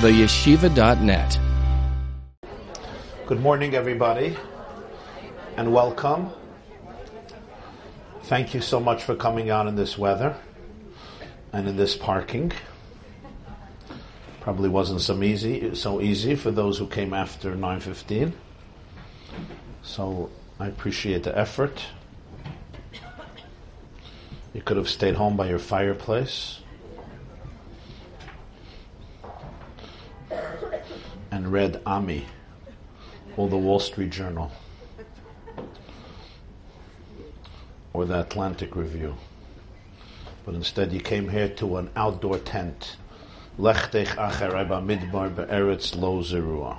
theyeshiva.net. Good morning, everybody, and welcome. Thank you so much for coming out in this weather and in this parking. Probably wasn't so easy, so easy for those who came after 9:15. So I appreciate the effort. You could have stayed home by your fireplace and read Ami or the Wall Street Journal or the Atlantic Review. But instead you came here to an outdoor tent. Lechtech acherai b'midbar be'eretz lo zerua.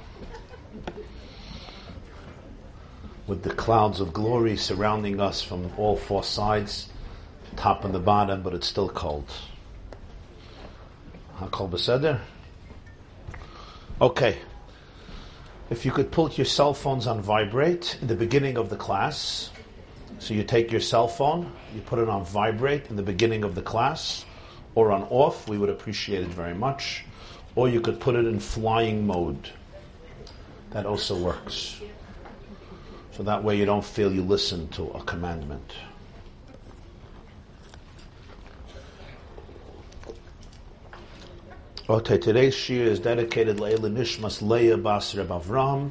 With the clouds of glory surrounding us from all four sides, top and the bottom, but it's still cold. Hakol beseder? Okay. If you could put your cell phones on vibrate in the beginning of the class, so you take your cell phone, you put it on vibrate in the beginning of the class, or on off, we would appreciate it very much. Or you could put it in flying mode. That also works. So that way you don't feel you listen to a commandment. Okay, today's shiur is dedicated Leila Nishmas Leah Bas Reb Avram,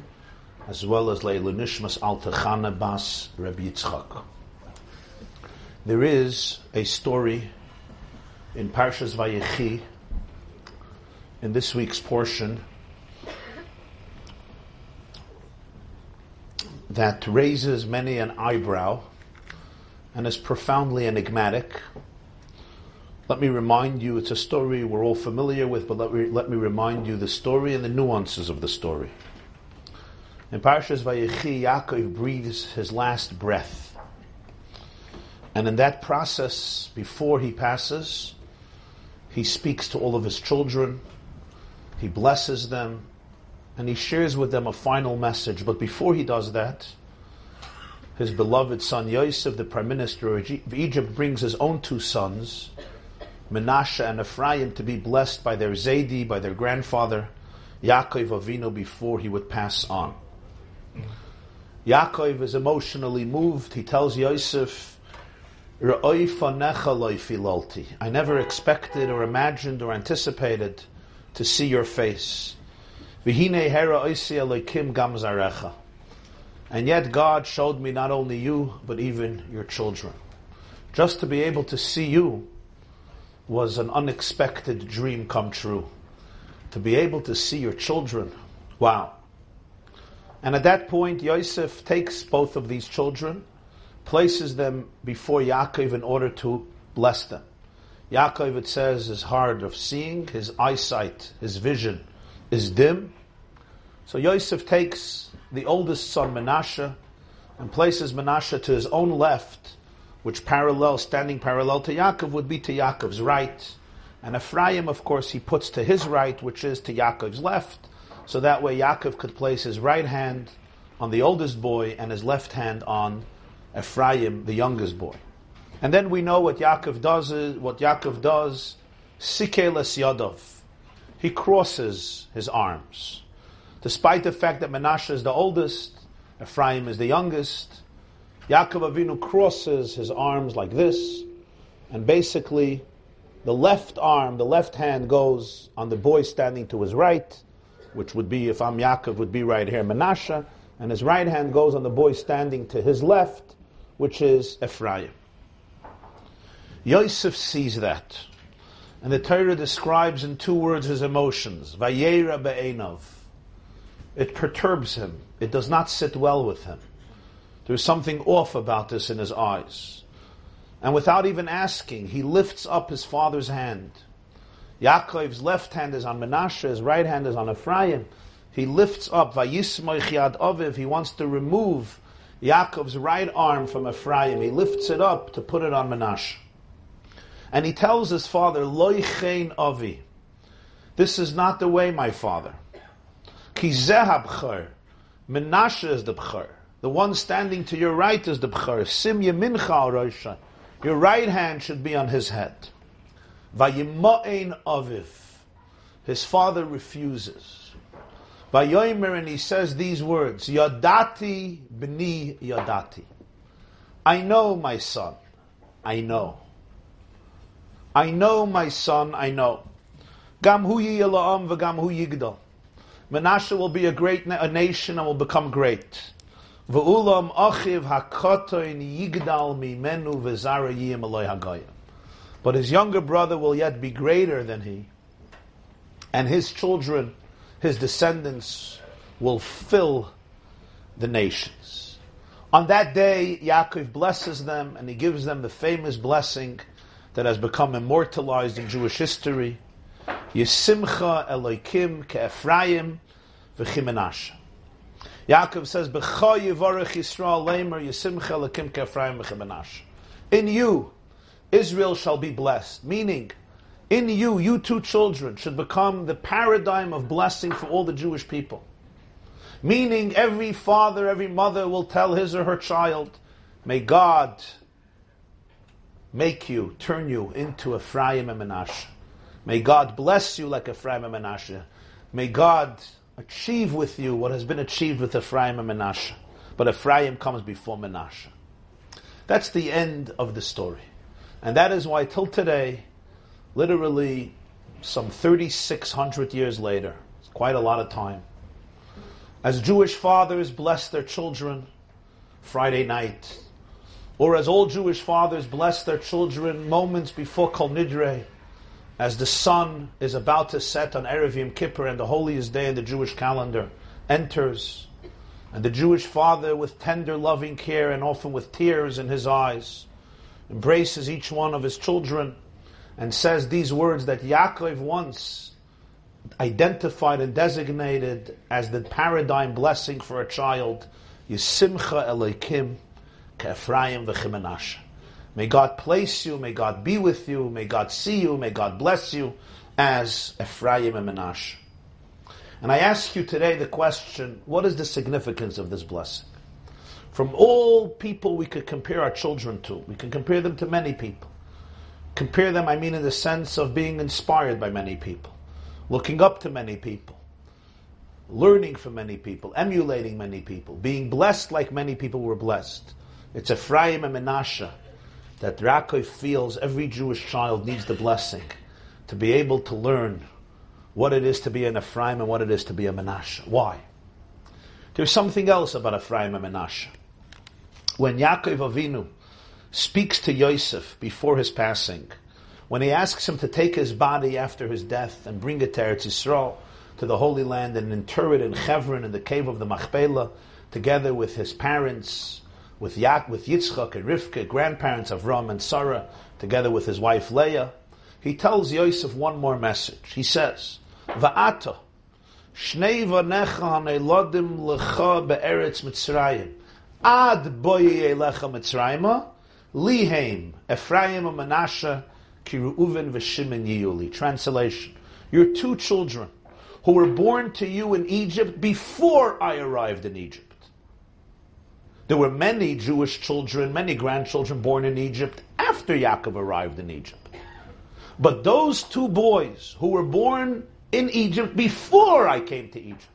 as well as Leila Nishmas Al Techana Bas Reb Yitzchak. There is a story in Parshas Vayechi, in this week's portion, that raises many an eyebrow and is profoundly enigmatic. Let me remind you, it's a story we're all familiar with, but let me, let me remind you the story and the nuances of the story. In Parshas Vayechi, Yaakov breathes his last breath. And in that process, before he passes, he speaks to all of his children, he blesses them, and he shares with them a final message. But before he does that, his beloved son Yosef, the prime minister of Egypt, brings his own two sons, Menashe and Ephraim to be blessed by their Zaidi, by their grandfather, Yaakov Avinu, before he would pass on. Yaakov is emotionally moved. He tells Yosef, I never expected or imagined or anticipated to see your face. And yet God showed me not only you, but even your children. Just to be able to see you was an unexpected dream come true. To be able to see your children, wow. And at that point, Yosef takes both of these children, places them before Yaakov in order to bless them. Yaakov, it says, is hard of seeing, his eyesight, his vision is dim. So Yosef takes the oldest son, Menashe, and places Menashe to his own left, which parallel, standing parallel to Yaakov, would be to Yaakov's right. And Ephraim, of course, he puts to his right, which is to Yaakov's left. So that way Yaakov could place his right hand on the oldest boy and his left hand on Ephraim, the youngest boy. And then we know what Yaakov does is, what Yaakov does, Sikeles Yadov. He crosses his arms. Despite the fact that Menashe is the oldest, Ephraim is the youngest, Yaakov Avinu crosses his arms like this, and basically the left arm, the left hand goes on the boy standing to his right, which would be, if I'm Yaakov, would be right here, Menashe, and his right hand goes on the boy standing to his left, which is Ephraim. Yosef sees that. And the Torah describes in two words his emotions. Vayera be'enov. It perturbs him. It does not sit well with him. There's something off about this in his eyes. And without even asking, he lifts up his father's hand. Yaakov's left hand is on Menashe, his right hand is on Ephraim. He lifts up Vayismoich Yad Aviv. He wants to remove Yaakov's right arm from Ephraim. He lifts it up to put it on Menashe. And he tells his father, Loichein Avi. This is not the way, my father. Ki Menashe is the b'char. The one standing to your right is the Bchar. Sim Yemincha Rosha. Your right hand should be on his head. Vayimo'ein Aviv. his father refuses. By Yoimer, and he says these words, Yadati b'ni yadati. I know, my son. I know. I know, my son, I know. Gam hu yila'am v'gam hu yigdal. Menashe will be a great na- a nation and will become great. V'ulam achiv yigdal. But his younger brother will yet be greater than he. And his children, his descendants, will fill the nations. On that day, Yaakov blesses them and he gives them the famous blessing that has become immortalized in Jewish history. Yisimcha Eloikim ke'Ephraim v'chimenasha. Yaakov says, Yisrael Yisimcha. In you, Israel shall be blessed. Meaning, in you, you two children should become the paradigm of blessing for all the Jewish people. Meaning, every father, every mother will tell his or her child, May God make you, turn you into Ephraim and Menashe. May God bless you like Ephraim and Menashe. May God achieve with you what has been achieved with Ephraim and Menashe. But Ephraim comes before Menashe. That's the end of the story. And that is why till today, literally some 3,600 years later, it's quite a lot of time, as Jewish fathers bless their children Friday night, or as all Jewish fathers bless their children moments before Kol Nidre, as the sun is about to set on Erev Yom Kippur and the holiest day in the Jewish calendar enters, and the Jewish father with tender loving care and often with tears in his eyes embraces each one of his children and says these words that Yaakov once identified and designated as the paradigm blessing for a child, Yisimcha Elokim Ke'Ephraim v'chimenashe. May God place you, may God be with you, may God see you, may God bless you as Ephraim and Menashe. And I ask you today the question, what is the significance of this blessing? From all people we could compare our children to, we can compare them to many people. Compare them, I mean, in the sense of being inspired by many people, looking up to many people, learning from many people, emulating many people, being blessed like many people were blessed. It's Ephraim and Menashe that Yaakov feels every Jewish child needs the blessing to be able to learn what it is to be an Ephraim and what it is to be a Menashe. Why? There's something else about Ephraim and Menashe. When Yaakov Avinu speaks to Yosef before his passing, when he asks him to take his body after his death and bring it to Eretz Yisrael, to the Holy Land, and inter it in Hebron in the cave of the Machpelah, together with his parents, with Yak, with Yitzchak and Rivka, grandparents Avraham and Sarah, together with his wife Leah, he tells Yosef one more message. He says, "Va'ata shnei vanecha hanelodim lecha be'eretz Mitzrayim ad boye lecha Mitzrayima lihem Ephraim and Menashe kiruven v'shimon yiyuli." Translation: Your two children who were born to you in Egypt before I arrived in Egypt. There were many Jewish children, many grandchildren born in Egypt after Yaakov arrived in Egypt. But those two boys who were born in Egypt before I came to Egypt,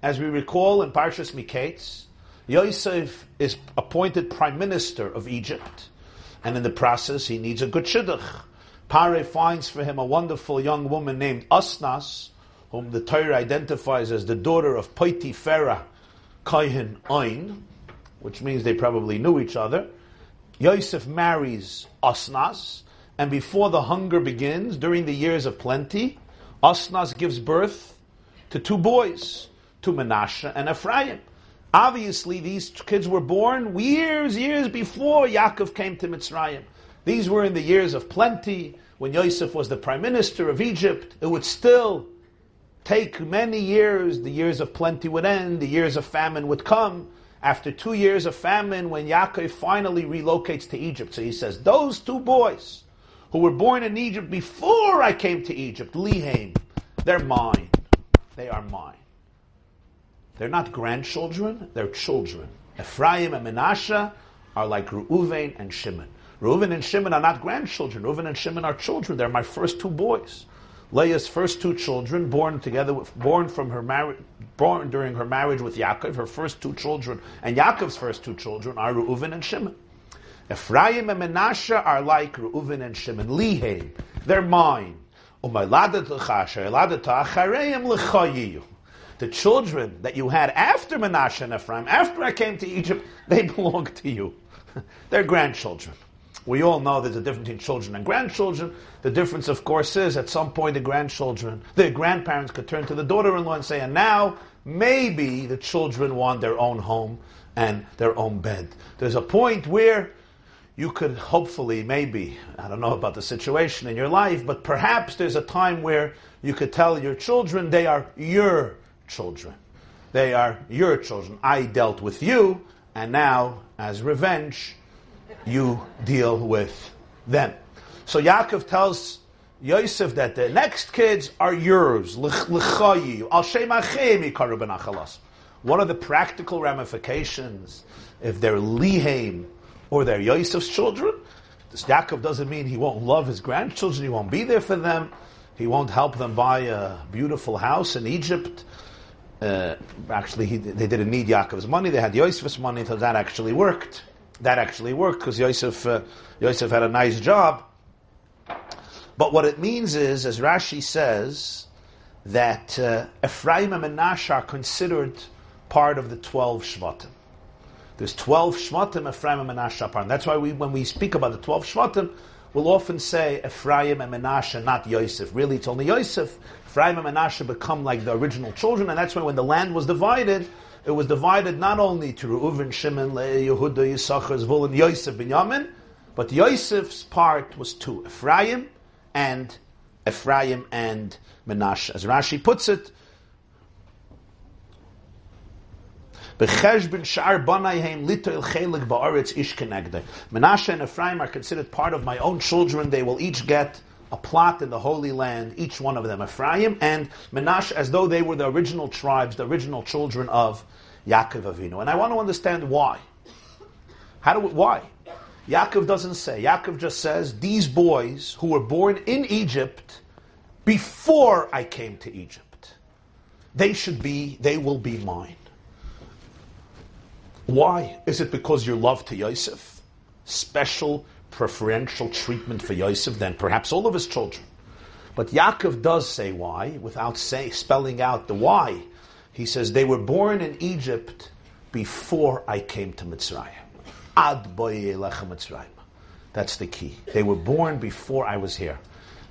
as we recall in Parshas Miketz, Yosef is appointed prime minister of Egypt, and in the process he needs a good shidduch. Pare finds for him a wonderful young woman named Asnas, whom the Torah identifies as the daughter of Potiphera Kohen Ein, which means they probably knew each other. Yosef marries Asnas, and before the hunger begins, during the years of plenty, Asnas gives birth to two boys, to Menashe and Ephraim. Obviously, these kids were born years, years before Yaakov came to Mitzrayim. These were in the years of plenty, when Yosef was the prime minister of Egypt. It would still take many years. The years of plenty would end, the years of famine would come. After two years of famine, when Yaakov finally relocates to Egypt, so he says, Those two boys who were born in Egypt before I came to Egypt, Lihaim, they're mine. They are mine. They're not grandchildren, they're children. Ephraim and Menashe are like Reuven and Shimon. Reuven and Shimon are not grandchildren. Reuven and Shimon are children. They're my first two boys. Leah's first two children, born together, with, born from her marriage, born during her marriage with Yaakov, her first two children, and Yaakov's first two children are Reuven and Shimon. Ephraim and Menashe are like Reuven and Shimon. Lihem, they're mine. The children that you had after Menashe and Ephraim, after I came to Egypt, they belong to you. they're grandchildren. We all know there's a difference between children and grandchildren. The difference, of course, is at some point the grandchildren, the grandparents could turn to the daughter-in-law and say, and now maybe the children want their own home and their own bed. There's a point where you could hopefully, maybe, I don't know about the situation in your life, but perhaps there's a time where you could tell your children they are your children. They are your children. I dealt with you, and now, as revenge, you deal with them. So Yaakov tells Yosef that the next kids are yours. What are the practical ramifications if they're Lihaim or they're Yosef's children? This Yaakov doesn't mean he won't love his grandchildren, he won't be there for them, he won't help them buy a beautiful house in Egypt. Uh, actually, he, they didn't need Yaakov's money, they had Yosef's money, so that actually worked that actually worked because Yosef, uh, Yosef had a nice job. But what it means is, as Rashi says, that uh, Ephraim and Menashe are considered part of the 12 Shvatim. There's 12 Shvatim, Ephraim and Menashe are part. That's why we, when we speak about the 12 Shvatim, we'll often say Ephraim and Menashe, not Yosef. Really, it's only Yosef. Ephraim and Menashe become like the original children, and that's why when the land was divided, it was divided not only to Reuven, Shimon, Leah, Yehuda, Yisachar, Zvulun, Yosef, Binyamin, but Yosef's part was to Ephraim and Ephraim and Menashe. As Rashi puts it, Menashe and Ephraim are considered part of my own children. They will each get a plot in the Holy Land, each one of them, Ephraim and Menashe, as though they were the original tribes, the original children of Yaakov Avinu. And I want to understand why. How do we, why? Yaakov doesn't say. Yaakov just says, these boys who were born in Egypt before I came to Egypt, they should be, they will be mine. Why? Is it because your love to Yosef? Special preferential treatment for Yosef than perhaps all of his children. But Yaakov does say why, without say, spelling out the why. He says, they were born in Egypt before I came to Mitzrayim. Ad Mitzrayim. That's the key. They were born before I was here.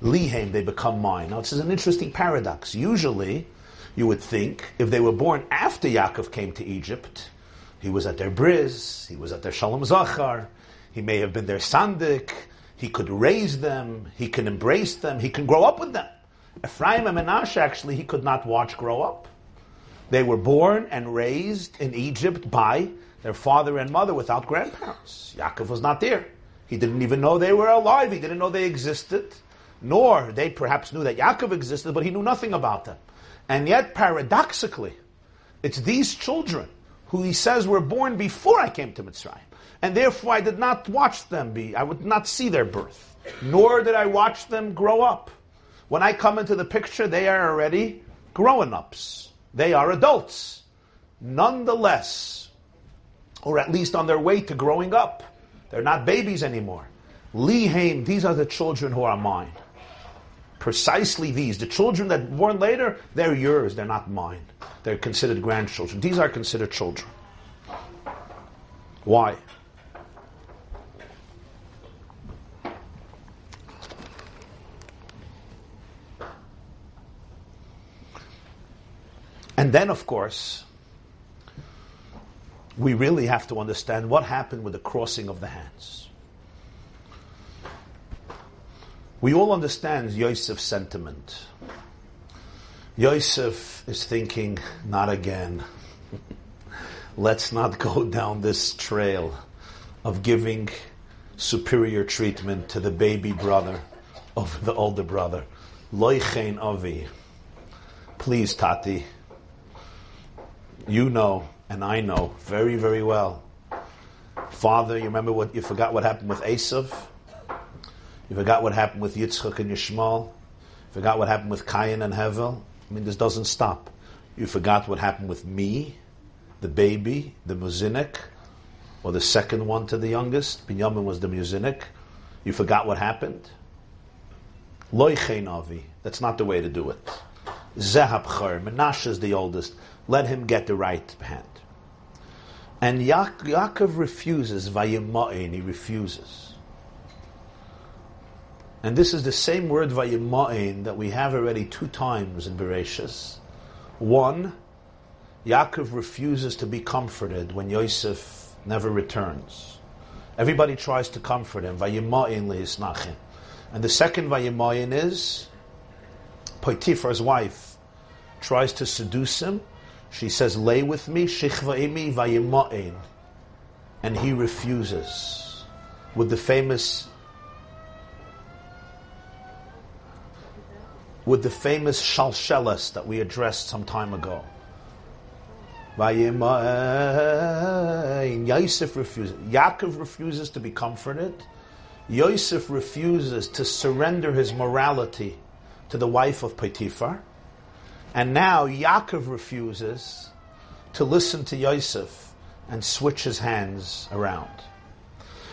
Lihem, they become mine. Now, this is an interesting paradox. Usually, you would think, if they were born after Yaakov came to Egypt, he was at their bris, he was at their shalom zachar, he may have been their sandik. He could raise them. He can embrace them. He can grow up with them. Ephraim and Menashe, actually, he could not watch grow up. They were born and raised in Egypt by their father and mother without grandparents. Yaakov was not there. He didn't even know they were alive. He didn't know they existed. Nor they perhaps knew that Yaakov existed, but he knew nothing about them. And yet, paradoxically, it's these children who he says were born before I came to Mitzrayim and therefore I did not watch them be, I would not see their birth, nor did I watch them grow up. When I come into the picture, they are already grown ups. They are adults. Nonetheless, or at least on their way to growing up, they're not babies anymore. Lihaim, these are the children who are mine. Precisely these. The children that born later, they're yours, they're not mine. They're considered grandchildren. These are considered children. Why? And then, of course, we really have to understand what happened with the crossing of the hands. We all understand Yosef's sentiment. Yosef is thinking, not again. Let's not go down this trail of giving superior treatment to the baby brother of the older brother. Loichein avi. Please, Tati, you know, and I know very, very well. Father, you remember what you forgot what happened with Esav? You forgot what happened with Yitzchak and Yishmael? Forgot what happened with Cain and Hevel. I mean, this doesn't stop. You forgot what happened with me, the baby, the muzinik, or the second one to the youngest. Binyamin was the muzinik. You forgot what happened. Loichein That's not the way to do it. Zehab. Menashe is the oldest. Let him get the right hand. And ya- Yaakov refuses. Vayima'in. He refuses. And this is the same word vayima'in that we have already two times in Bereshis. One, Yaakov refuses to be comforted when Yosef never returns. Everybody tries to comfort him. Vayima'in lehisnachin. And the second Vayimayin is Potiphar's wife tries to seduce him. She says, lay with me, shichva'imi vayimayin. And he refuses. With the famous with the famous shalshelas that we addressed some time ago. Yosef refuses. Yaakov refuses to be comforted. Yosef refuses to surrender his morality to the wife of Potiphar. And now Yaakov refuses to listen to Yosef and switch his hands around.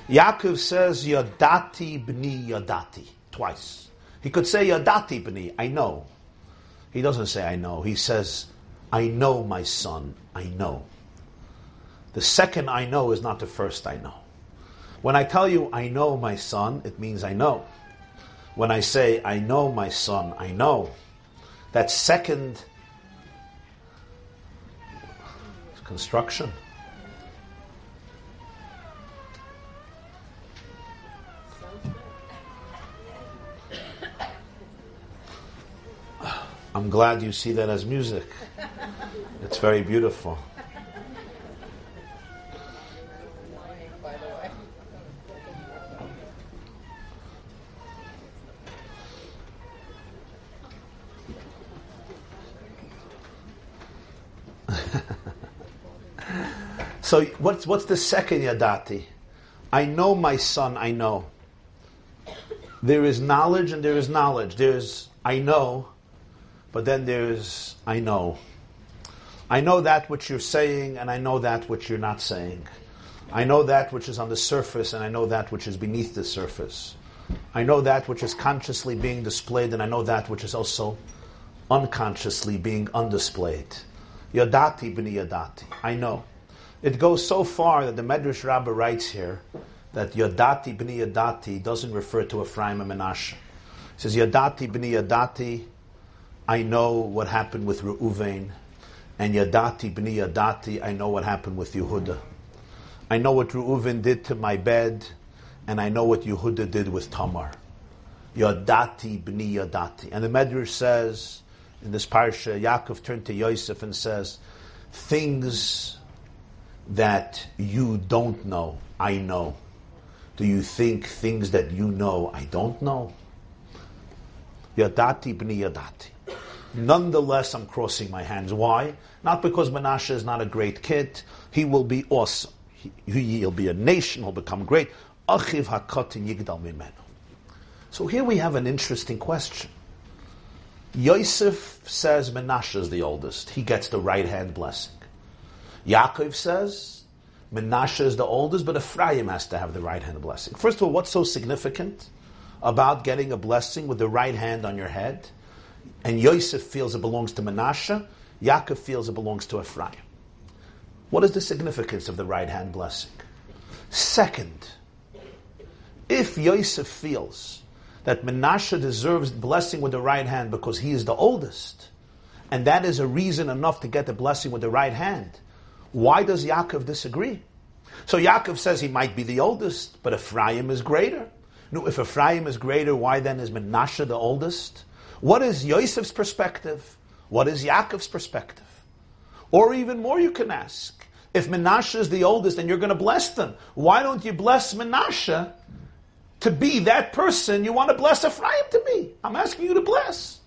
Yaakov says, Yadati b'ni Yadati, twice. He could say, Yadati b'ni, I know. He doesn't say, I know. He says, I know my son, I know. The second I know is not the first I know. When I tell you, I know my son, it means I know. When I say, I know my son, I know, that second construction. I'm glad you see that as music. It's very beautiful. so what's what's the second yadati? I know my son. I know. There is knowledge and there is knowledge. There's I know, but then there's I know. I know that which you're saying, and I know that which you're not saying. I know that which is on the surface, and I know that which is beneath the surface. I know that which is consciously being displayed, and I know that which is also unconsciously being undisplayed. Yadati b'ni yadati. I know. It goes so far that the Medrash Rabbah writes here that Yadati b'ni yadati doesn't refer to Ephraim and Menashe. He says Yadati b'ni yadati. I know what happened with Reuven, and Yadati b'ni yadati. I know what happened with Yehuda. I know what Reuven did to my bed, and I know what Yehuda did with Tamar. Yadati b'ni yadati. And the Medrash says in this parsha, Yaakov turned to Yosef and says, "Things that you don't know, I know. Do you think things that you know, I don't know?" Yadati b'ni yadati. Nonetheless, I'm crossing my hands. Why? Not because Menashe is not a great kid. He will be awesome. He, will be a nation. He'll become great. Achiv hakotin yigdal mimenu. So here we have an interesting question. Yosef says Menashe is the oldest. He gets the right hand blessing. Yaakov says Menashe is the oldest, but Ephraim has to have the right hand blessing. First of all, what's so significant about getting a blessing with the right hand on your head? And Yosef feels it belongs to Menashe, Yaakov feels it belongs to Ephraim. What is the significance of the right hand blessing? Second, if Yosef feels that Menashe deserves blessing with the right hand because he is the oldest, and that is a reason enough to get the blessing with the right hand, why does Yaakov disagree? So Yaakov says he might be the oldest, but Ephraim is greater. No, if Ephraim is greater, why then is Menashe the oldest? What is Yosef's perspective? What is Yaakov's perspective? Or even more, you can ask. If Menashe is the oldest and you're going to bless them, why don't you bless Menashe to be that person you want to bless Ephraim to be. I'm asking you to bless.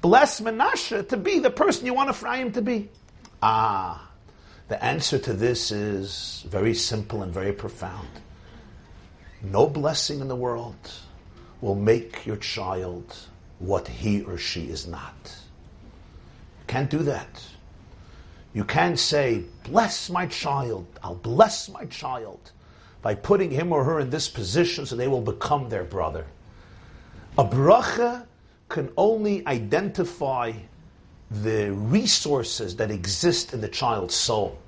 Bless Menashe to be the person you want Ephraim to be. Ah, the answer to this is very simple and very profound. No blessing in the world will make your child what he or she is not. You can't do that. You can't say, bless my child, I'll bless my child by putting him or her in this position so they will become their brother. A bracha can only identify the resources that exist in the child's soul.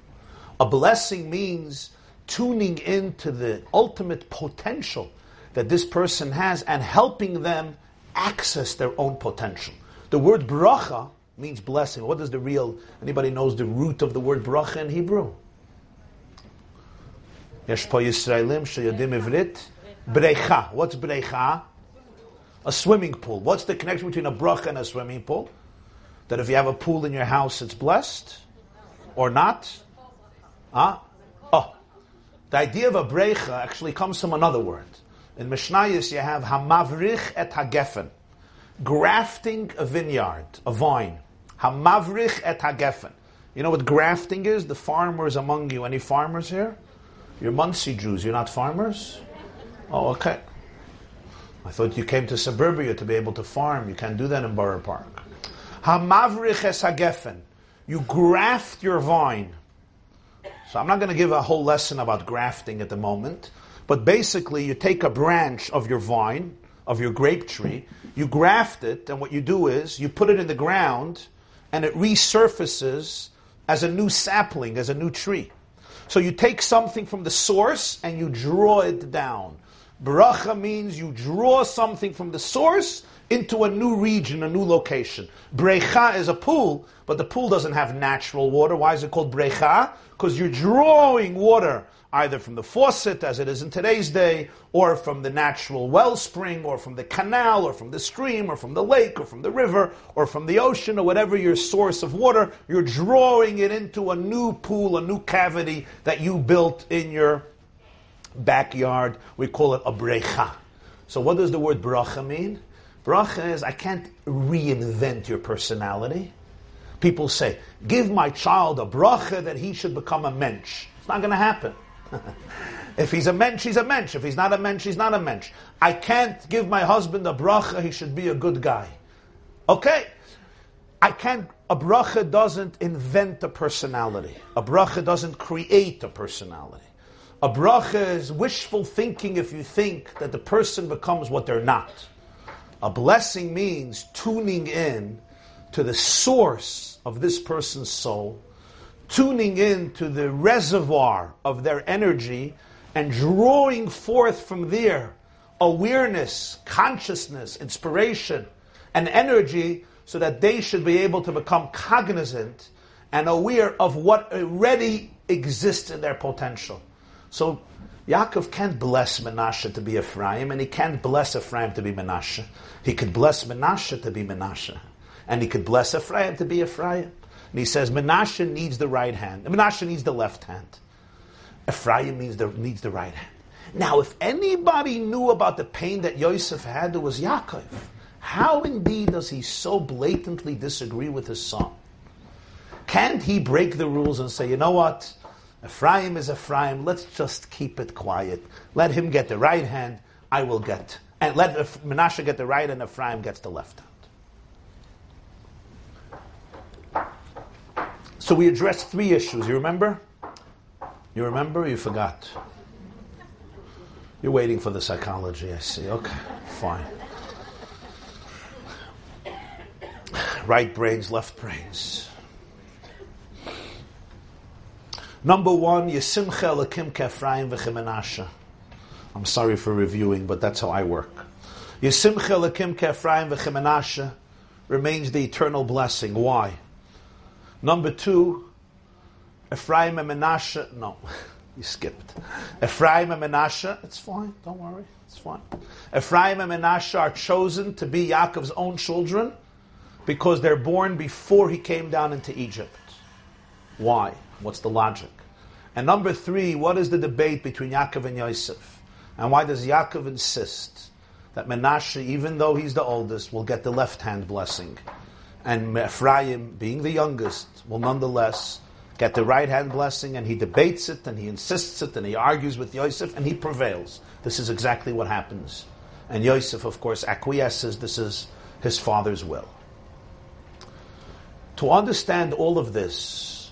A blessing means tuning into the ultimate potential that this person has and helping them access their own potential. The word bracha means blessing. What does the real, anybody knows the root of the word bracha in Hebrew? Brecha. What's brecha? A swimming pool. What's the connection between a bracha and a swimming pool? That if you have a pool in your house, it's blessed? Or not? Huh? Oh. The idea of a brecha actually comes from another word. In Mishnayos, you have hamavrich et hagefen, grafting a vineyard, a vine. Hamavrich et hagefen. You know what grafting is? The farmers among you. Any farmers here? You're Monsey Jews. You're not farmers? Oh, okay. I thought you came to suburbia to be able to farm. You can't do that in Borough Park. Hamavrich es hagefen. You graft your vine. So I'm not going to give a whole lesson about grafting at the moment. But basically, you take a branch of your vine, of your grape tree, you graft it, and what you do is you put it in the ground, and it resurfaces as a new sapling, as a new tree. So you take something from the source and you draw it down. Bracha means you draw something from the source into a new region, a new location. Brecha is a pool, but the pool doesn't have natural water. Why is it called brecha? Because you're drawing water either from the faucet, as it is in today's day, or from the natural wellspring, or from the canal, or from the stream, or from the lake, or from the river, or from the ocean, or whatever your source of water, you're drawing it into a new pool, a new cavity that you built in your backyard. We call it a brecha. So what does the word bracha mean? Bracha is, I can't reinvent your personality. People say, give my child a bracha that he should become a mensch. It's not going to happen. If he's a mensch, he's a mensch. If he's not a mensch, he's not a mensch. I can't give my husband a bracha, he should be a good guy. Okay? I can't, a bracha doesn't invent a personality. A bracha doesn't create a personality. A bracha is wishful thinking if you think that the person becomes what they're not. A blessing means tuning in to the source of this person's soul tuning in to the reservoir of their energy and drawing forth from there awareness, consciousness, inspiration, and energy so that they should be able to become cognizant and aware of what already exists in their potential. So Yaakov can't bless Menashe to be Ephraim, and he can't bless Ephraim to be Menashe. He could bless Menashe to be Menashe, and he could bless Ephraim to be Ephraim. And he says Menashe needs the right hand. Menashe needs the left hand. Ephraim needs the, needs the right hand. Now, if anybody knew about the pain that Yosef had, it was Yaakov. How indeed does he so blatantly disagree with his son? Can't he break the rules and say, you know what? Ephraim is Ephraim. Let's just keep it quiet. Let him get the right hand. I will get. And let Menashe get the right and Ephraim gets the left hand. So we addressed three issues. You remember? You remember you forgot? You're waiting for the psychology, I see. Okay, fine. Right brains, left brains. Number one, Yesimcha Lakim Kefraim v'Chimenasha. I'm sorry for reviewing, but that's how I work. Yesimcha Lakim Kefraim v'Chimenasha remains the eternal blessing. Why? Number two, Ephraim and Menashe. No, you skipped. Ephraim and Menashe. It's fine. Don't worry. It's fine. Ephraim and Menashe are chosen to be Yaakov's own children because they're born before he came down into Egypt. Why? What's the logic? And number three, what is the debate between Yaakov and Yosef? And why does Yaakov insist that Menashe, even though he's the oldest, will get the left hand blessing? And Ephraim, being the youngest, will nonetheless get the right hand blessing, and he debates it, and he insists it, and he argues with Yosef, and he prevails. This is exactly what happens. And Yosef, of course, acquiesces. This is his father's will. To understand all of this,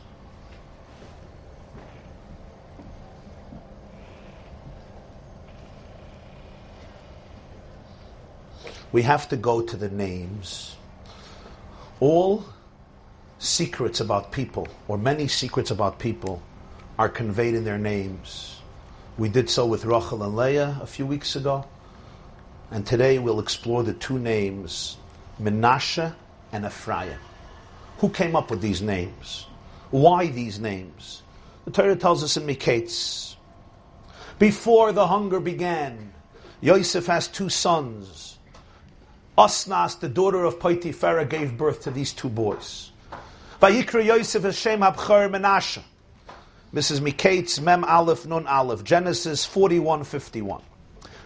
we have to go to the names. All secrets about people, or many secrets about people, are conveyed in their names. We did so with Rachel and Leah a few weeks ago. And today we'll explore the two names, Menashe and Ephraim. Who came up with these names? Why these names? The Torah tells us in Miketz, before the hunger began, Yosef has two sons. Asnas, the daughter of Potiphar, gave birth to these two boys. Vayikra Yosef Hashem Abchar Menashe. Mrs. Miketz, Mem Aleph, Nun Aleph, Genesis 41, 51.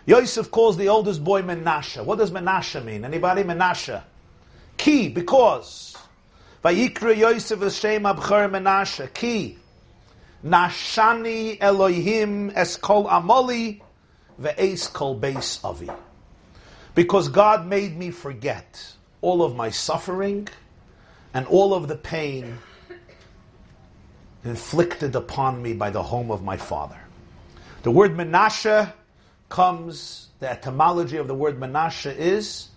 Yosef calls the oldest boy Menashe. What does Menashe mean? Anybody? Menashe. Key, because. Vayikra Yosef Hashem Abchar Menashe. Key. Nashani Elohim es kol amoli ve'es kol beis avi. Because God made me forget all of my suffering and all of the pain inflicted upon me by the home of my father. The word Menashe comes, the etymology of the word Menashe is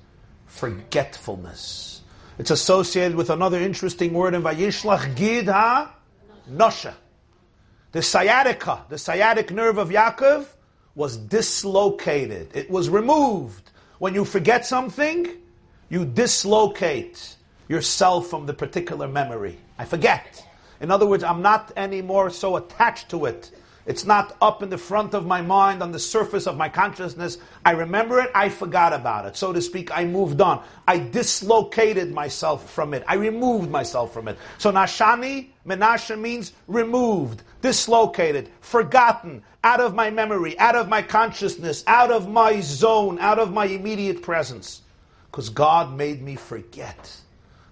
forgetfulness. It's associated with another interesting word in Vayishlach Gid ha Nosha. The sciatica, the sciatic nerve of Yaakov, was dislocated. It was removed. When you forget something, you dislocate yourself from the particular memory. I forget. In other words, I'm not anymore so attached to it it's not up in the front of my mind, on the surface of my consciousness. I remember it, I forgot about it. So to speak, I moved on. I dislocated myself from it. I removed myself from it. So Nashani, Menashe means removed, dislocated, forgotten, out of my memory, out of my consciousness, out of my zone, out of my immediate presence. Because God made me forget.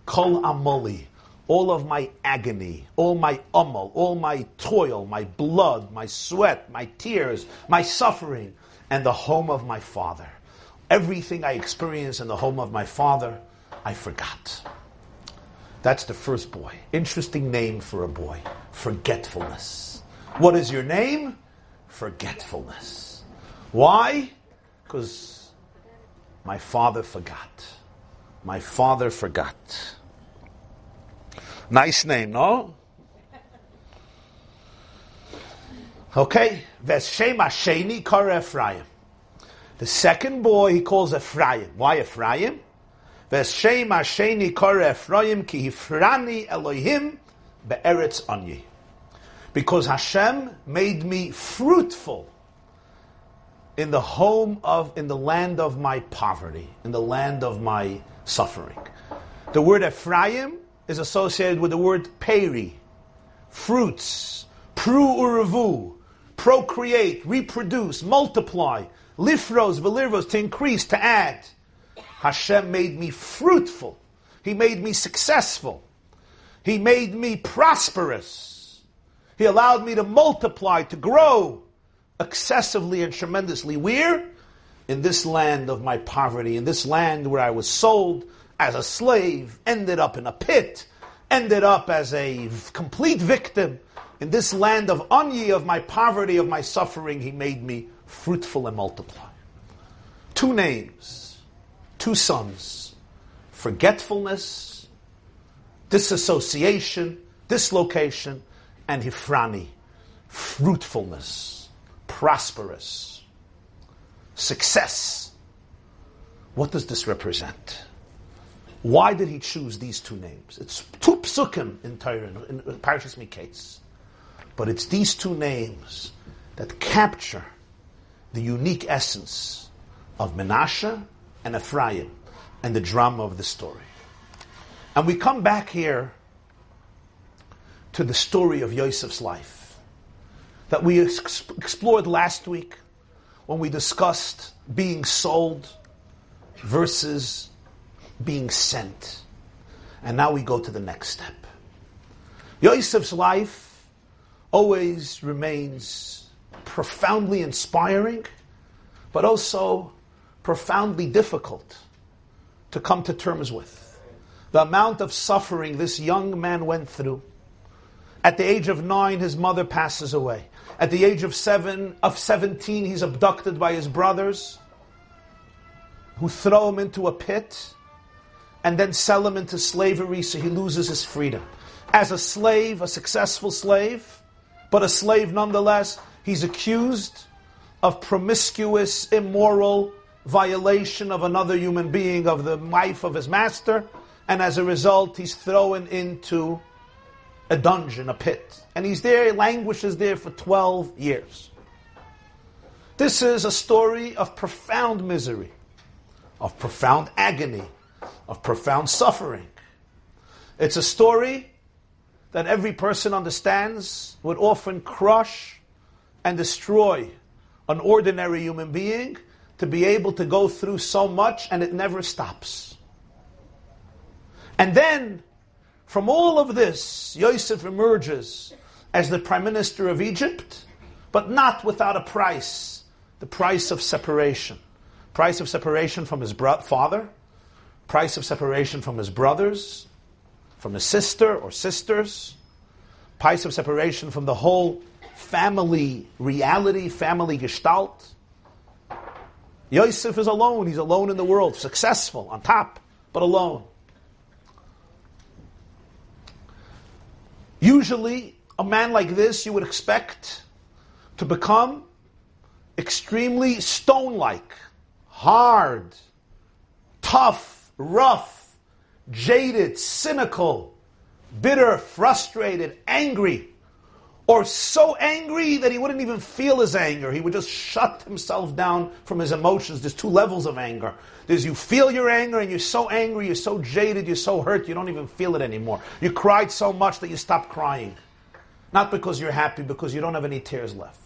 Kol Amoli all of my agony, all my ummel, all my toil, my blood, my sweat, my tears, my suffering, and the home of my father. Everything I experienced in the home of my father, I forgot. That's the first boy. Interesting name for a boy. Forgetfulness. What is your name? Forgetfulness. Why? Because my father forgot. My father forgot. Nice name, no? Okay, Kara Ephraim. The second boy he calls Ephraim. Why Ephraim? Veshem Sheni Kara Ephraim ki hifrani Elohim be'eretz anyi. Because Hashem made me fruitful in the home of, in the land of my poverty, in the land of my suffering. The word Ephraim is associated with the word peri, fruits, pru uravu, procreate, reproduce, multiply, lifros, velirvos, to increase, to add. Hashem made me fruitful. He made me successful. He made me prosperous. He allowed me to multiply, to grow excessively and tremendously. Where? In this land of my poverty, in this land where I was sold, as a slave, ended up in a pit, ended up as a complete victim. In this land of Anyi, of my poverty, of my suffering, he made me fruitful and multiply. Two names, two sons, forgetfulness, disassociation, dislocation, and Hifrani, fruitfulness, prosperous, success. What does this represent? Why did he choose these two names? It's two psukim in Torah, in, Parashas Miketz. But it's these two names that capture the unique essence of Menashe and Ephraim and the drama of the story. And we come back here to the story of Yosef's life that we ex- explored last week when we discussed being sold versus being sent. And now we go to the next step. Yosef's life always remains profoundly inspiring, but also profoundly difficult to come to terms with. The amount of suffering this young man went through. At the age of nine, his mother passes away. At the age of seven, of seventeen, he's abducted by his brothers, who throw him into a pit, and then sell him into slavery, so he loses his freedom. As a slave, a successful slave, but a slave nonetheless, he's accused of promiscuous, immoral violation of another human being, of the wife of his master, and as a result, he's thrown into a dungeon, a pit. And he's there, he languishes there for 12 years. This is a story of profound misery, of profound agony, of profound suffering. It's a story that every person understands would often crush and destroy an ordinary human being to be able to go through so much and it never stops. And then, from all of this, Yosef emerges as the prime minister of Egypt, but not without a price the price of separation. Price of separation from his bro- father, price of separation from his brothers, from his sister or sisters, price of separation from the whole family reality, family gestalt. Yosef is alone. He's alone in the world, successful, on top, but alone. Usually, a man like this you would expect to become extremely stone like, hard, tough, rough, jaded, cynical, bitter, frustrated, angry or so angry that he wouldn't even feel his anger. He would just shut himself down from his emotions. There's two levels of anger. There's you feel your anger and you're so angry, you're so jaded, you're so hurt, you don't even feel it anymore. You cried so much that you stop crying. Not because you're happy, because you don't have any tears left.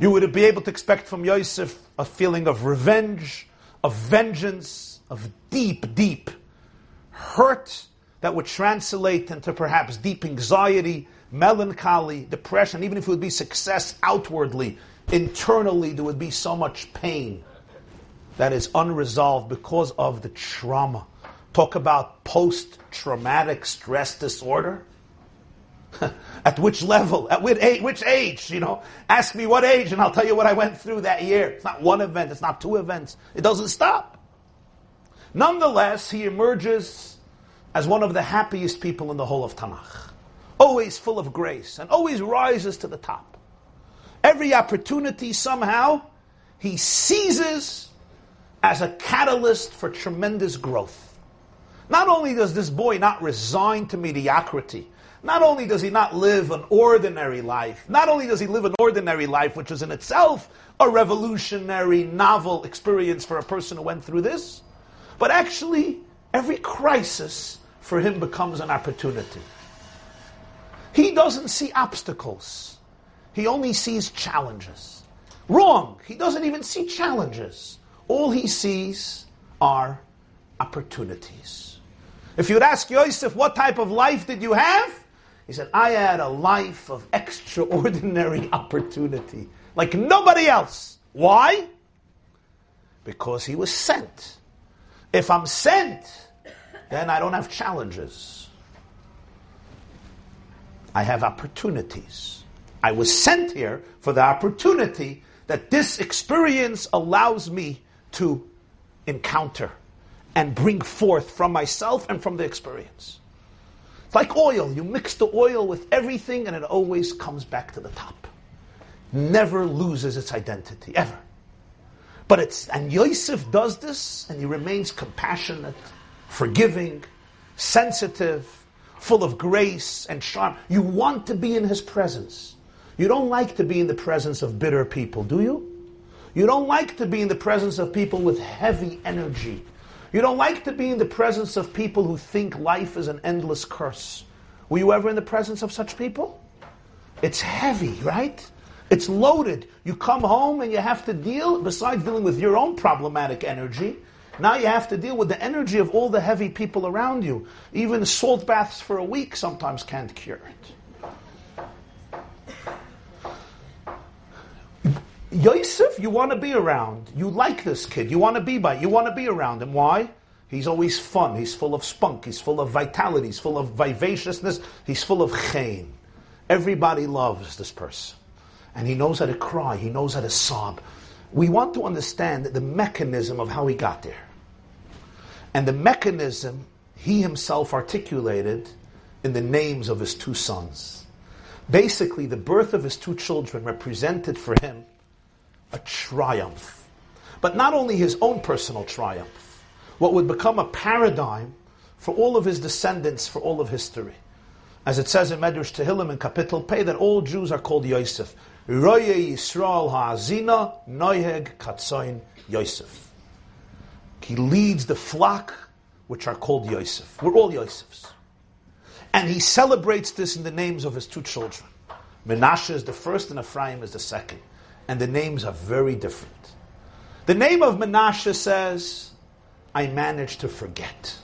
You would be able to expect from Yosef a feeling of revenge, of vengeance, of deep, deep hurt that would translate into perhaps deep anxiety, melancholy, depression, even if it would be success outwardly, internally there would be so much pain that is unresolved because of the trauma. Talk about post traumatic stress disorder. At which level? At which age? You know, ask me what age and I'll tell you what I went through that year. It's not one event, it's not two events. It doesn't stop. Nonetheless, he emerges as one of the happiest people in the whole of Tanakh always full of grace, and always rises to the top. Every opportunity somehow he seizes as a catalyst for tremendous growth. Not only does this boy not resign to mediocrity, not only does he not live an ordinary life, not only does he live an ordinary life, which is in itself a revolutionary, novel experience for a person who went through this, but actually every crisis for him becomes an opportunity. He doesn't see obstacles. He only sees challenges. Wrong. He doesn't even see challenges. All he sees are opportunities. If you would ask Yosef, what type of life did you have? He said, I had a life of extraordinary opportunity, like nobody else. Why? Because he was sent. If I'm sent, then I don't have challenges. I have opportunities. I was sent here for the opportunity that this experience allows me to encounter and bring forth from myself and from the experience. It's like oil. You mix the oil with everything and it always comes back to the top. Never loses its identity, ever. But it's, and Yosef does this and he remains compassionate, forgiving, sensitive, full of grace and charm. You want to be in his presence. You don't like to be in the presence of bitter people, do you? You don't like to be in the presence of people with heavy energy. You don't like to be in the presence of people who think life is an endless curse. Were you ever in the presence of such people? It's heavy, right? It's loaded. You come home and you have to deal, besides dealing with your own problematic energy, now you have to deal with the energy of all the heavy people around you. Even salt baths for a week sometimes can't cure it. Yosef, you want to be around. You like this kid. You want to be by. You want to be around him. Why? He's always fun. He's full of spunk. He's full of vitality. He's full of vivaciousness. He's full of chain. Everybody loves this person. And he knows how to cry. He knows how to sob. We want to understand the mechanism of how he got there. And the mechanism he himself articulated in the names of his two sons. Basically, the birth of his two children represented for him a triumph. But not only his own personal triumph, what would become a paradigm for all of his descendants for all of history. As it says in Medrash Tehillim in Kapitel Pei that all Jews are called Yosef. Roye Yisrael Ha'azina Noiheg Katsoin Yosef. He leads the flock which are called Yosef. We're all Yosefs. And he celebrates this in the names of his two children. Menashe is the first and Ephraim is the second and the names are very different. The name of Menashe says, I managed to forget.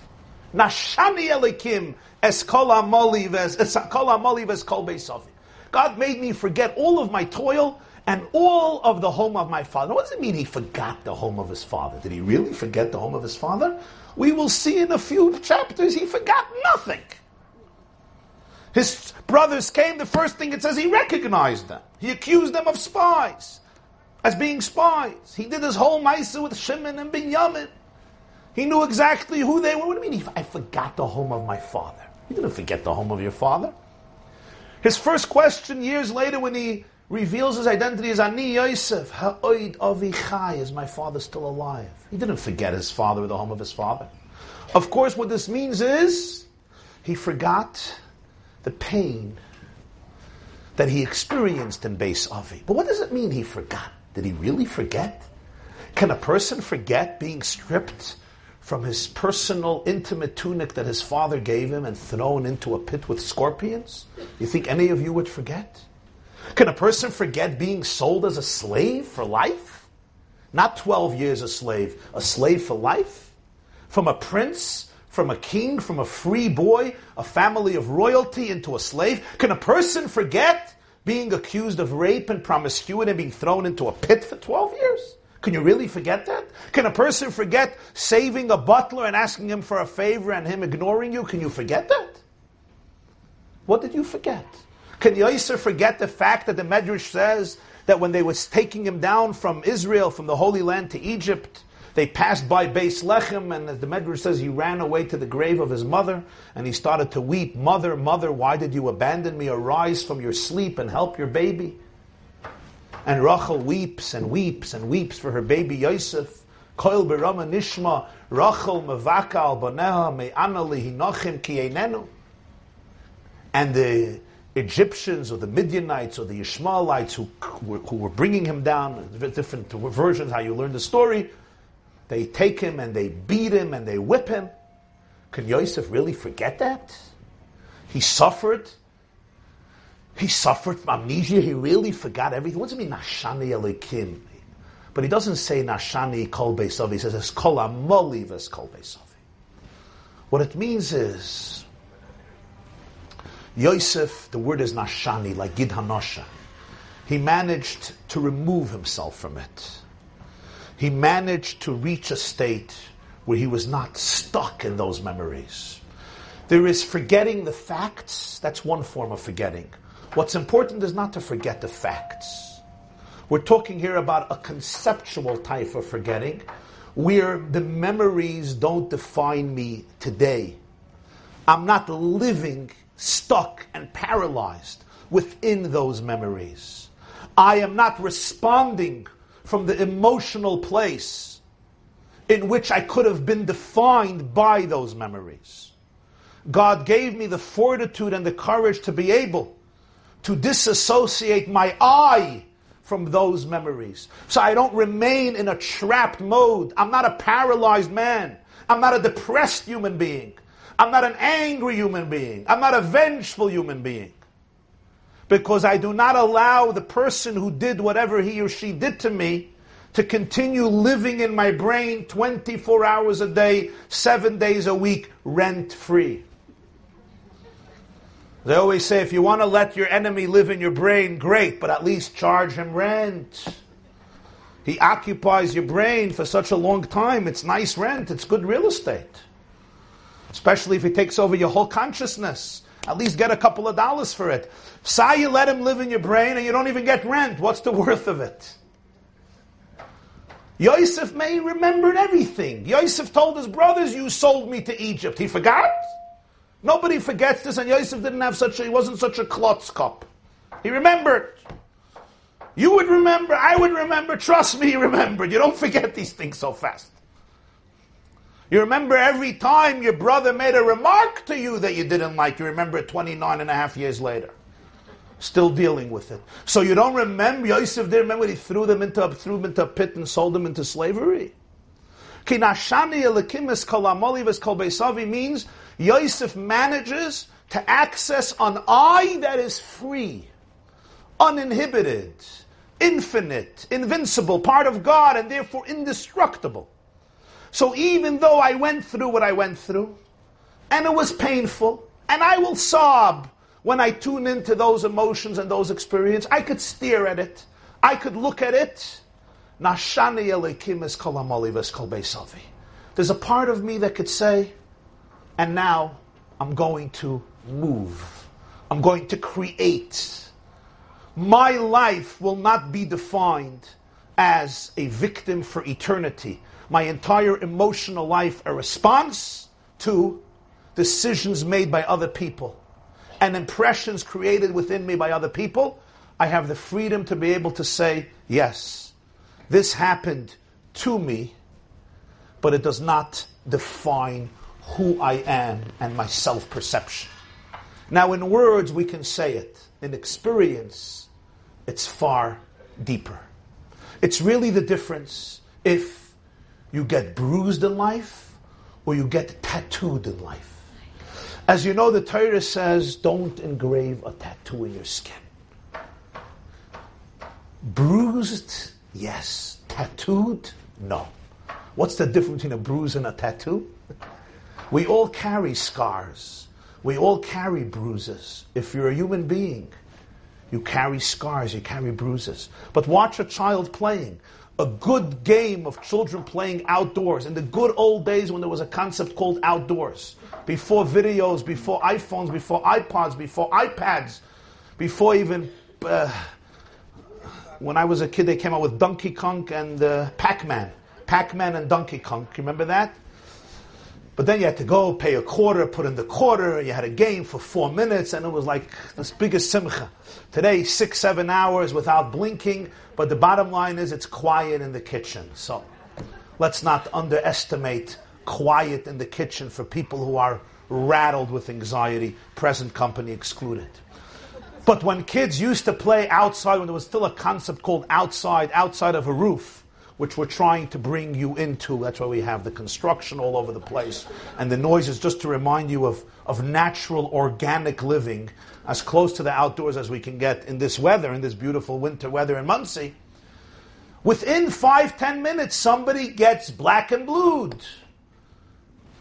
Nashani Elikim Eskola Molives Eskola Molives Kol Beisavi. God made me forget all of my toil and all of the home of my father. What does it mean he forgot the home of his father? Did he really forget the home of his father? We will see in a few chapters he forgot nothing. His brothers came, the first thing it says, he recognized them. He accused them of spies, as being spies. He did his whole Maisa with Shimon and Binyamin. He knew exactly who they were. What do you mean? I forgot the home of my father. You didn't forget the home of your father. His first question years later when he reveals his identity is Ani Yosef, Ha'oid Avichai, is my father still alive? He didn't forget his father or the home of his father. Of course, what this means is he forgot the pain that he experienced in Beis Avi. But what does it mean he forgot? Did he really forget? Can a person forget being stripped from his personal intimate tunic that his father gave him and thrown into a pit with scorpions? You think any of you would forget? Can a person forget being sold as a slave for life? Not 12 years a slave, a slave for life? From a prince from a king, from a free boy, a family of royalty into a slave? Can a person forget being accused of rape and promiscuity and being thrown into a pit for 12 years? Can you really forget that? Can a person forget saving a butler and asking him for a favor and him ignoring you? Can you forget that? What did you forget? Can Yosef forget the fact that the Medrash says that when they was taking him down from Israel, from the Holy Land to Egypt, they passed by Beis Lechem, and as the Medrash says, he ran away to the grave of his mother, and he started to weep, Mother, mother, why did you abandon me? Arise from your sleep and help your baby. And Rachel weeps and weeps and weeps for her baby Yosef. Koil berama nishma, Rachel mevaka al baneha me'ana lihinachim ki And the Egyptians or the Midianites or the Ishmaelites who, who were bringing him down, different versions how you learn the story, they take him and they beat him and they whip him. Can Yosef really forget that? He suffered. He suffered from amnesia. He really forgot everything. What does it mean, Nashani Elikim? But he doesn't say Nashani Kol Beisavi. He says it's Kol Amoli Ves Kol Beisavi. What it means is Yosef, the word is Nashani, like Gid Hanosha. He managed to remove himself from it he managed to reach a state where he was not stuck in those memories. There is forgetting the facts, that's one form of forgetting. What's important is not to forget the facts. We're talking here about a conceptual type of forgetting where the memories don't define me today. I'm not living stuck and paralyzed within those memories. I am not responding from the emotional place in which I could have been defined by those memories. God gave me the fortitude and the courage to be able to disassociate my I from those memories. So I don't remain in a trapped mode. I'm not a paralyzed man. I'm not a depressed human being. I'm not an angry human being. I'm not a vengeful human being because I do not allow the person who did whatever he or she did to me to continue living in my brain 24 hours a day, seven days a week, rent free. They always say if you want to let your enemy live in your brain, great, but at least charge him rent. He occupies your brain for such a long time. It's nice rent. It's good real estate. Especially if he takes over your whole consciousness. At least get a couple of dollars for it. Say you let him live in your brain and you don't even get rent. What's the worth of it? Yosef may remembered everything. Yosef told his brothers, "You sold me to Egypt." He forgot. Nobody forgets this, and Yosef didn't have such. A, he wasn't such a klotz cup. He remembered. You would remember, I would remember, trust me, he remembered. You don't forget these things so fast. You remember every time your brother made a remark to you that you didn't like, you remember it 29 and a half years later. Still dealing with it. So you don't remember, Yosef didn't remember he threw them into a, threw them into a pit and sold them into slavery. Kinashani means Yosef manages to access an eye that is free, uninhibited, infinite, invincible, part of God, and therefore indestructible. So even though I went through what I went through, and it was painful, and I will sob when I tune into those emotions and those experiences, I could stare at it, I could look at it. There's a part of me that could say, and now I'm going to move. I'm going to create my life will not be defined as a victim for eternity. My entire emotional life a response to decisions made by other people and impressions created within me by other people. I have the freedom to be able to say, yes, this happened to me, but it does not define who I am and my self perception. Now, in words, we can say it. In experience, it's far deeper. It's really the difference if you get bruised in life or you get tattooed in life. As you know, the Torah says, don't engrave a tattoo in your skin. Bruised, yes. Tattooed, no. What's the difference between a bruise and a tattoo? We all carry scars. We all carry bruises. If you're a human being, you carry scars, you carry bruises. But watch a child playing. A good game of children playing outdoors. In the good old days when there was a concept called outdoors. Before videos, before iPhones, before iPods, before iPads, before even. Uh, when I was a kid, they came out with Donkey Kong and uh, Pac Man. Pac Man and Donkey Kong. Remember that? But then you had to go, pay a quarter, put in the quarter, and you had a game for four minutes, and it was like this biggest simcha. Today, six, seven hours without blinking, but the bottom line is it's quiet in the kitchen. So let's not underestimate quiet in the kitchen for people who are rattled with anxiety, present company excluded. But when kids used to play outside, when there was still a concept called outside, outside of a roof, which we're trying to bring you into. That's why we have the construction all over the place. And the noise is just to remind you of, of natural, organic living as close to the outdoors as we can get in this weather, in this beautiful winter weather in Monsey. Within five, ten minutes, somebody gets black and blued.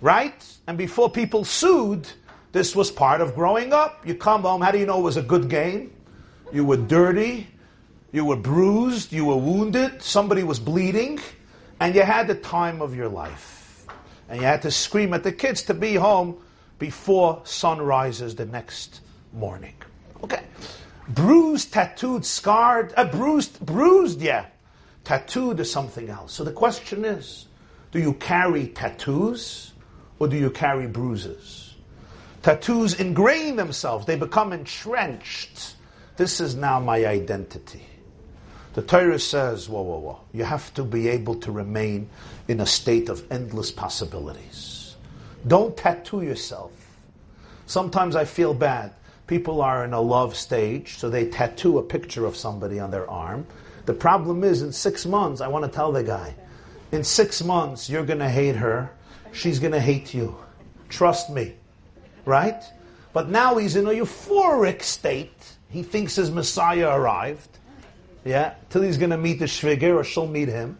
Right? And before people sued, this was part of growing up. You come home, how do you know it was a good game? You were dirty, you were bruised, you were wounded, somebody was bleeding, and you had the time of your life. And you had to scream at the kids to be home before sun rises the next morning. Okay. Bruised, tattooed, scarred, uh, bruised, bruised, yeah. Tattooed is something else. So the question is, do you carry tattoos or do you carry bruises? Tattoos ingrain themselves, they become entrenched. This is now my identity. The Torah says, whoa, whoa, whoa, you have to be able to remain in a state of endless possibilities. Don't tattoo yourself. Sometimes I feel bad. People are in a love stage, so they tattoo a picture of somebody on their arm. The problem is, in six months, I want to tell the guy, in six months, you're going to hate her, she's going to hate you. Trust me. Right? But now he's in a euphoric state. He thinks his Messiah arrived yeah, till he's going to meet the shviger or she'll meet him.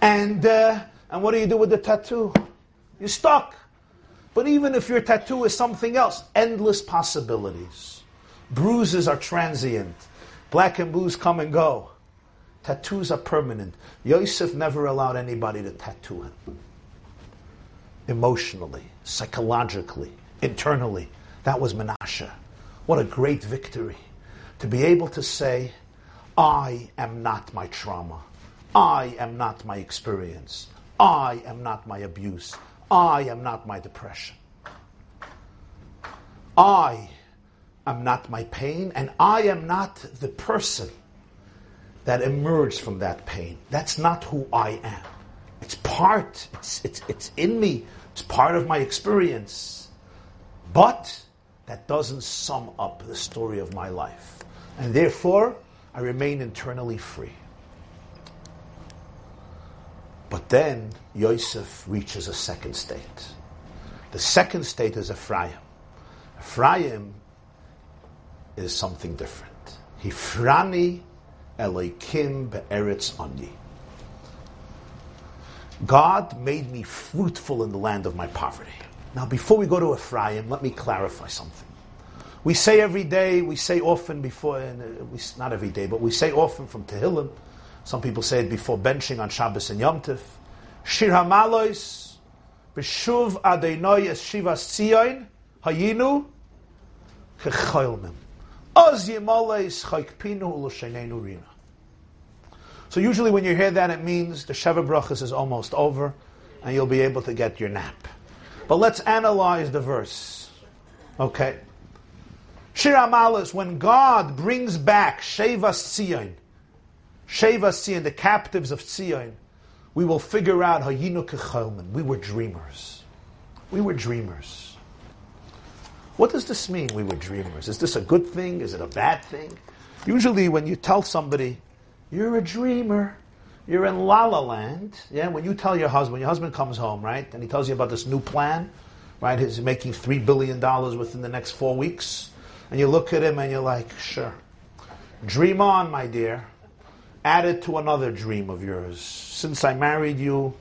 And, uh, and what do you do with the tattoo? You're stuck. But even if your tattoo is something else, endless possibilities. Bruises are transient. Black and blues come and go. Tattoos are permanent. Yosef never allowed anybody to tattoo him. Emotionally, psychologically, internally. That was Menashe. What a great victory. To be able to say, I am not my trauma. I am not my experience. I am not my abuse. I am not my depression. I am not my pain, and I am not the person that emerged from that pain. That's not who I am. It's part, it's, it's, it's in me, it's part of my experience. But that doesn't sum up the story of my life. And therefore, I remain internally free. But then Yosef reaches a second state. The second state is Ephraim. Ephraim is something different. Hifrani Elohim be'eretz ani. God made me fruitful in the land of my poverty. Now, before we go to Ephraim, let me clarify something. We say every day, we say often before, and uh, we, not every day, but we say often from Tehillim, some people say it before benching on Shabbos and Yom Tif, Shir HaMalois, B'shuv Adonai es Tzion, Hayinu, Kecholmim. Oz Yimaleis Chaykpinu U'Lashenenu Rina. So usually when you hear that, it means the Sheva Brachas is almost over, and you'll be able to get your nap. But let's analyze the verse. Okay. Shir Amalis, when God brings back Shevas Tzion, Shevas Tzion, the captives of Tzion, we will figure out Hayinu Kechelman. We were dreamers. We were dreamers. What does this mean, we were dreamers? Is this a good thing? Is it a bad thing? Usually when you tell somebody, you're a dreamer. You're in La La Land. Yeah, when you tell your husband, your husband comes home, right, and he tells you about this new plan, right? He's making three billion dollars within the next four weeks, and you look at him and you're like, sure, dream on, my dear. Add it to another dream of yours. Since I married you,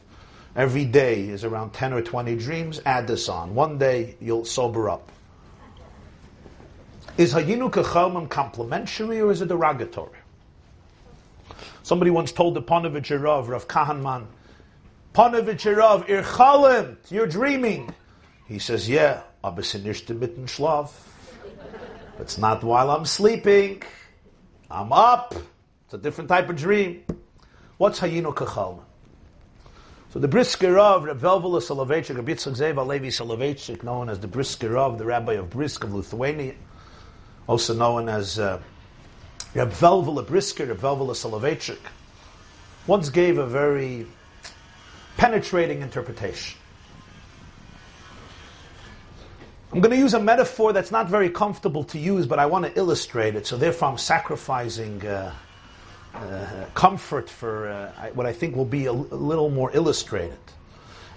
every day is around ten or twenty dreams. Add this on. One day you'll sober up. Is Hayinu Kechalman complimentary or is it derogatory? Somebody once told the Panovich Rav, Rav Kahaneman, Panovich Rav, you're dreaming. He says, yeah, aber mitten. It's not while I'm sleeping. I'm up. It's a different type of dream. What's Hayinu Kachalma? So the Brisker Rav Reb Soloveitchik, Reb Zeva Levi Soloveitchik, known as the Brisker Rav, the Rabbi of Brisk of Lithuania, also known as uh, Reb Brisker, Reb Velvela Soloveitchik, once gave a very penetrating interpretation. I'm going to use a metaphor that's not very comfortable to use, but I want to illustrate it, so therefore I'm sacrificing uh, uh, comfort for uh, what I think will be a, a little more illustrated.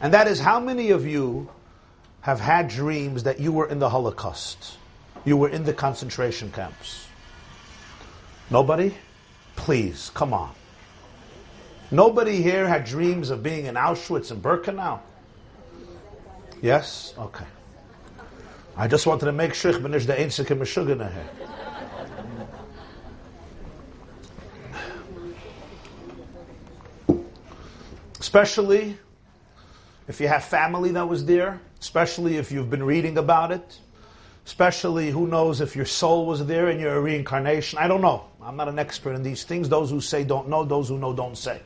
And that is how many of you have had dreams that you were in the Holocaust? You were in the concentration camps. Nobody? Please, come on. Nobody here had dreams of being in Auschwitz and Birkenau? Yes? Okay. I just wanted to make sure bin ich der einzige Meshuggene here. Especially if you have family that was there, especially if you've been reading about it, especially who knows if your soul was there and you're a reincarnation. I don't know. I'm not an expert in these things. Those who say don't know, those who know don't say.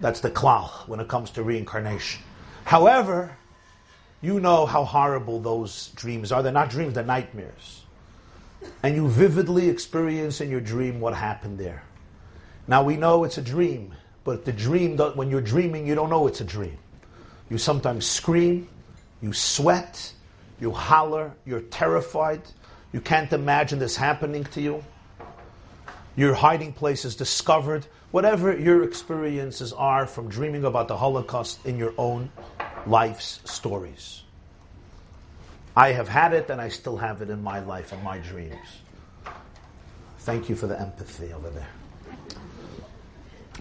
That's the klal when it comes to reincarnation. However, you know how horrible those dreams are. They're not dreams, they're nightmares. And you vividly experience in your dream what happened there. Now we know it's a dream, but the dream, when you're dreaming, you don't know it's a dream. You sometimes scream, you sweat, you holler, you're terrified, you can't imagine this happening to you. Your hiding place is discovered. Whatever your experiences are from dreaming about the Holocaust in your own life's stories. I have had it and I still have it in my life and my dreams. Thank you for the empathy over there.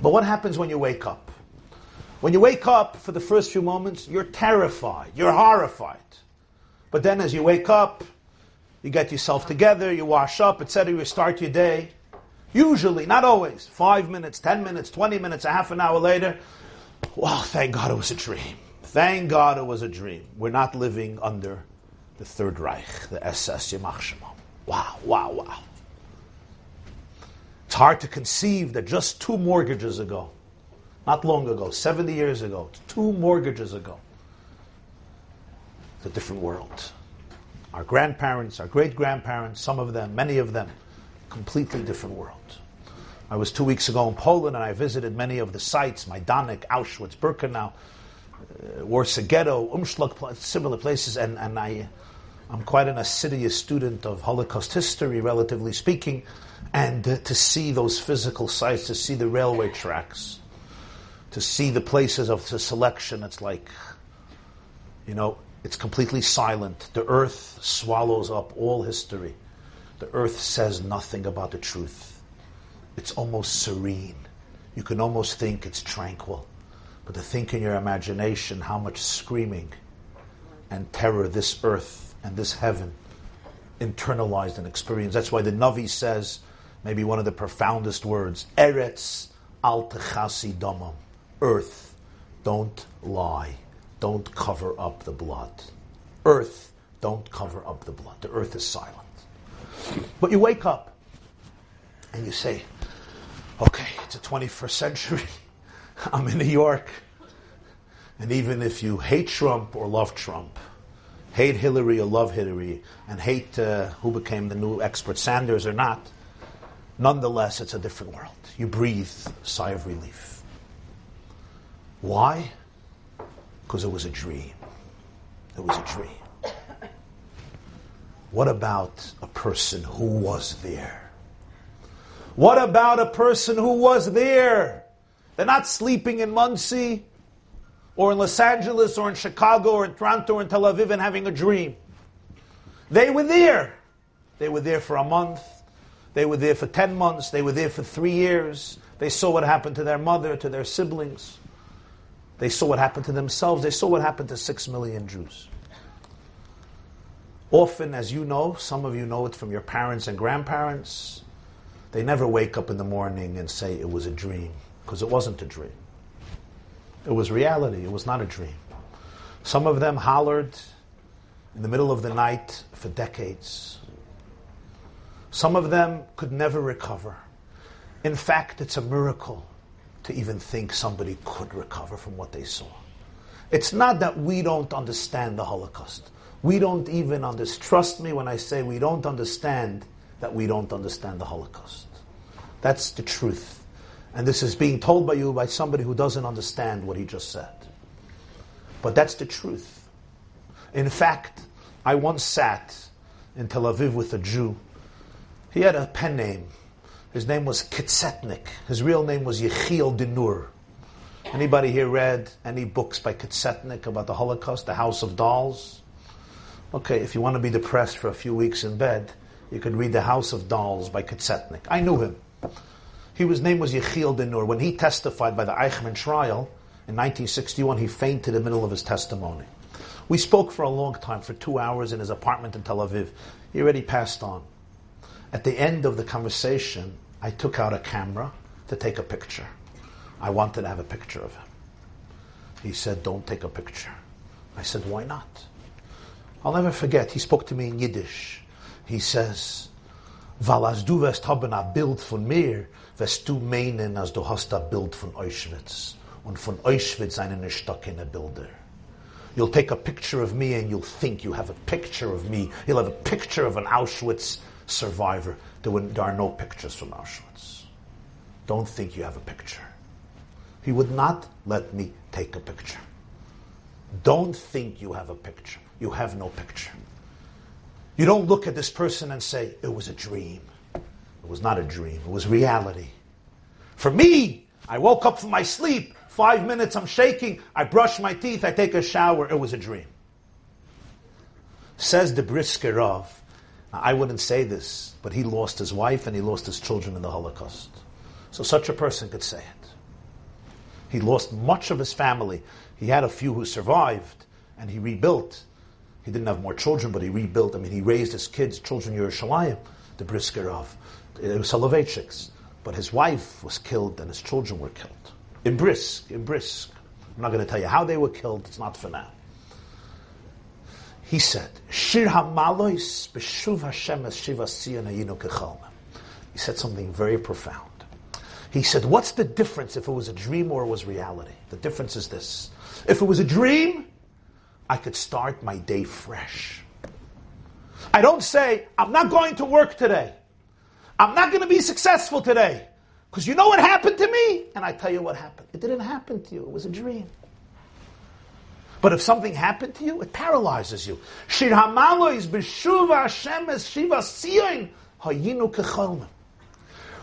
But what happens when you wake up? When you wake up for the first few moments, you're terrified, you're horrified. But then as you wake up, you get yourself together, you wash up, etc., you start your day, Usually, not always, five minutes, ten minutes, 20 minutes, a half an hour later, well, thank God it was a dream. Thank God it was a dream. We're not living under the Third Reich, the SS Yamach. Wow, wow, wow. It's hard to conceive that just two mortgages ago, not long ago, 70 years ago, two mortgages ago, it's a different world. Our grandparents, our great grandparents, some of them, many of them, completely different world. I was two weeks ago in Poland and I visited many of the sites, Majdanek, Auschwitz, Birkenau, Warsaw Ghetto, Umschlag, similar places, and, and I, I'm quite an assiduous student of Holocaust history, relatively speaking, and uh, to see those physical sites, to see the railway tracks, to see the places of the selection, it's like, you know, it's completely silent. The earth swallows up all history. The earth says nothing about the truth. It's almost serene. You can almost think it's tranquil. But to think in your imagination how much screaming and terror this earth and this heaven internalized and experienced. That's why the Navi says, maybe one of the profoundest words, Eretz al techasi damam. Earth, don't lie. Don't cover up the blood. Earth, don't cover up the blood. The earth is silent. But you wake up and you say, okay, it's the 21st century. I'm in New York. And even if you hate Trump or love Trump, hate Hillary or love Hillary, and hate uh, who became the new expert, Sanders or not, nonetheless, it's a different world. You breathe a sigh of relief. Why? Because it was a dream. It was a dream. What about a person who was there? What about a person who was there? They're not sleeping in Monsey or in Los Angeles or in Chicago or in Toronto or in Tel Aviv and having a dream. They were there. They were there for a month. They were there for 10 months. They were there for three years. They saw what happened to their mother, to their siblings. They saw what happened to themselves. They saw what happened to six million Jews. Often, as you know, some of you know it from your parents and grandparents, they never wake up in the morning and say it was a dream, because it wasn't a dream. It was reality, it was not a dream. Some of them hollered in the middle of the night for decades. Some of them could never recover. In fact, it's a miracle to even think somebody could recover from what they saw. It's not that we don't understand the Holocaust. We don't even understand. Trust me when I say we don't understand that we don't understand the Holocaust. That's the truth. And this is being told by you by somebody who doesn't understand what he just said. But that's the truth. In fact, I once sat in Tel Aviv with a Jew. He had a pen name. His name was Ka-Tzetnik. His real name was Yechiel Dinur. Anybody here read any books by Ka-Tzetnik about the Holocaust, the House of Dolls? Okay, if you want to be depressed for a few weeks in bed, you could read The House of Dolls by Ka-Tzetnik. I knew him. He, his name was Yechiel Dinur. When he testified by the Eichmann trial in 1961, he fainted in the middle of his testimony. We spoke for a long time, for two hours in his apartment in Tel Aviv. He already passed on. At the end of the conversation, I took out a camera to take a picture. I wanted to have a picture of him. He said, Don't take a picture. I said, Why not? I'll never forget, he spoke to me in Yiddish. He says, Weil als du Bild von mir, wirst du meinen, als du hast ein Bild von Auschwitz. Und von Auschwitz eine Stock keine Bilder. You'll take a picture of me and you'll think you have a picture of me. You'll have a picture of an Auschwitz survivor. There, there are no pictures from Auschwitz. Don't think you have a picture. He would not let me take a picture. Don't think you have a picture you have no picture. You don't look at this person and say, it was a dream. It was not a dream, it was reality. For me, I woke up from my sleep, five minutes, I'm shaking, I brush my teeth, I take a shower, it was a dream. Says the Brisker Rav, I wouldn't say this, but he lost his wife and he lost his children in the Holocaust. So such a person could say it. He lost much of his family. He had a few who survived and he rebuilt. He didn't have more children, but he rebuilt. I mean, he raised his kids, children Yerushalayim, the Brisker was Soloveitchiks. but his wife was killed and his children were killed. In Brisk, in Brisk. I'm not going to tell you how they were killed, it's not for now. He said, Shir HaMalois b'shuv Hashem shiva He said something very profound. He said, what's the difference if it was a dream or it was reality? The difference is this. If it was a dream, I could start my day fresh. I don't say, I'm not going to work today. I'm not going to be successful today. Because you know what happened to me? And I tell you what happened. It didn't happen to you. It was a dream. But if something happened to you, it paralyzes you. Shiva.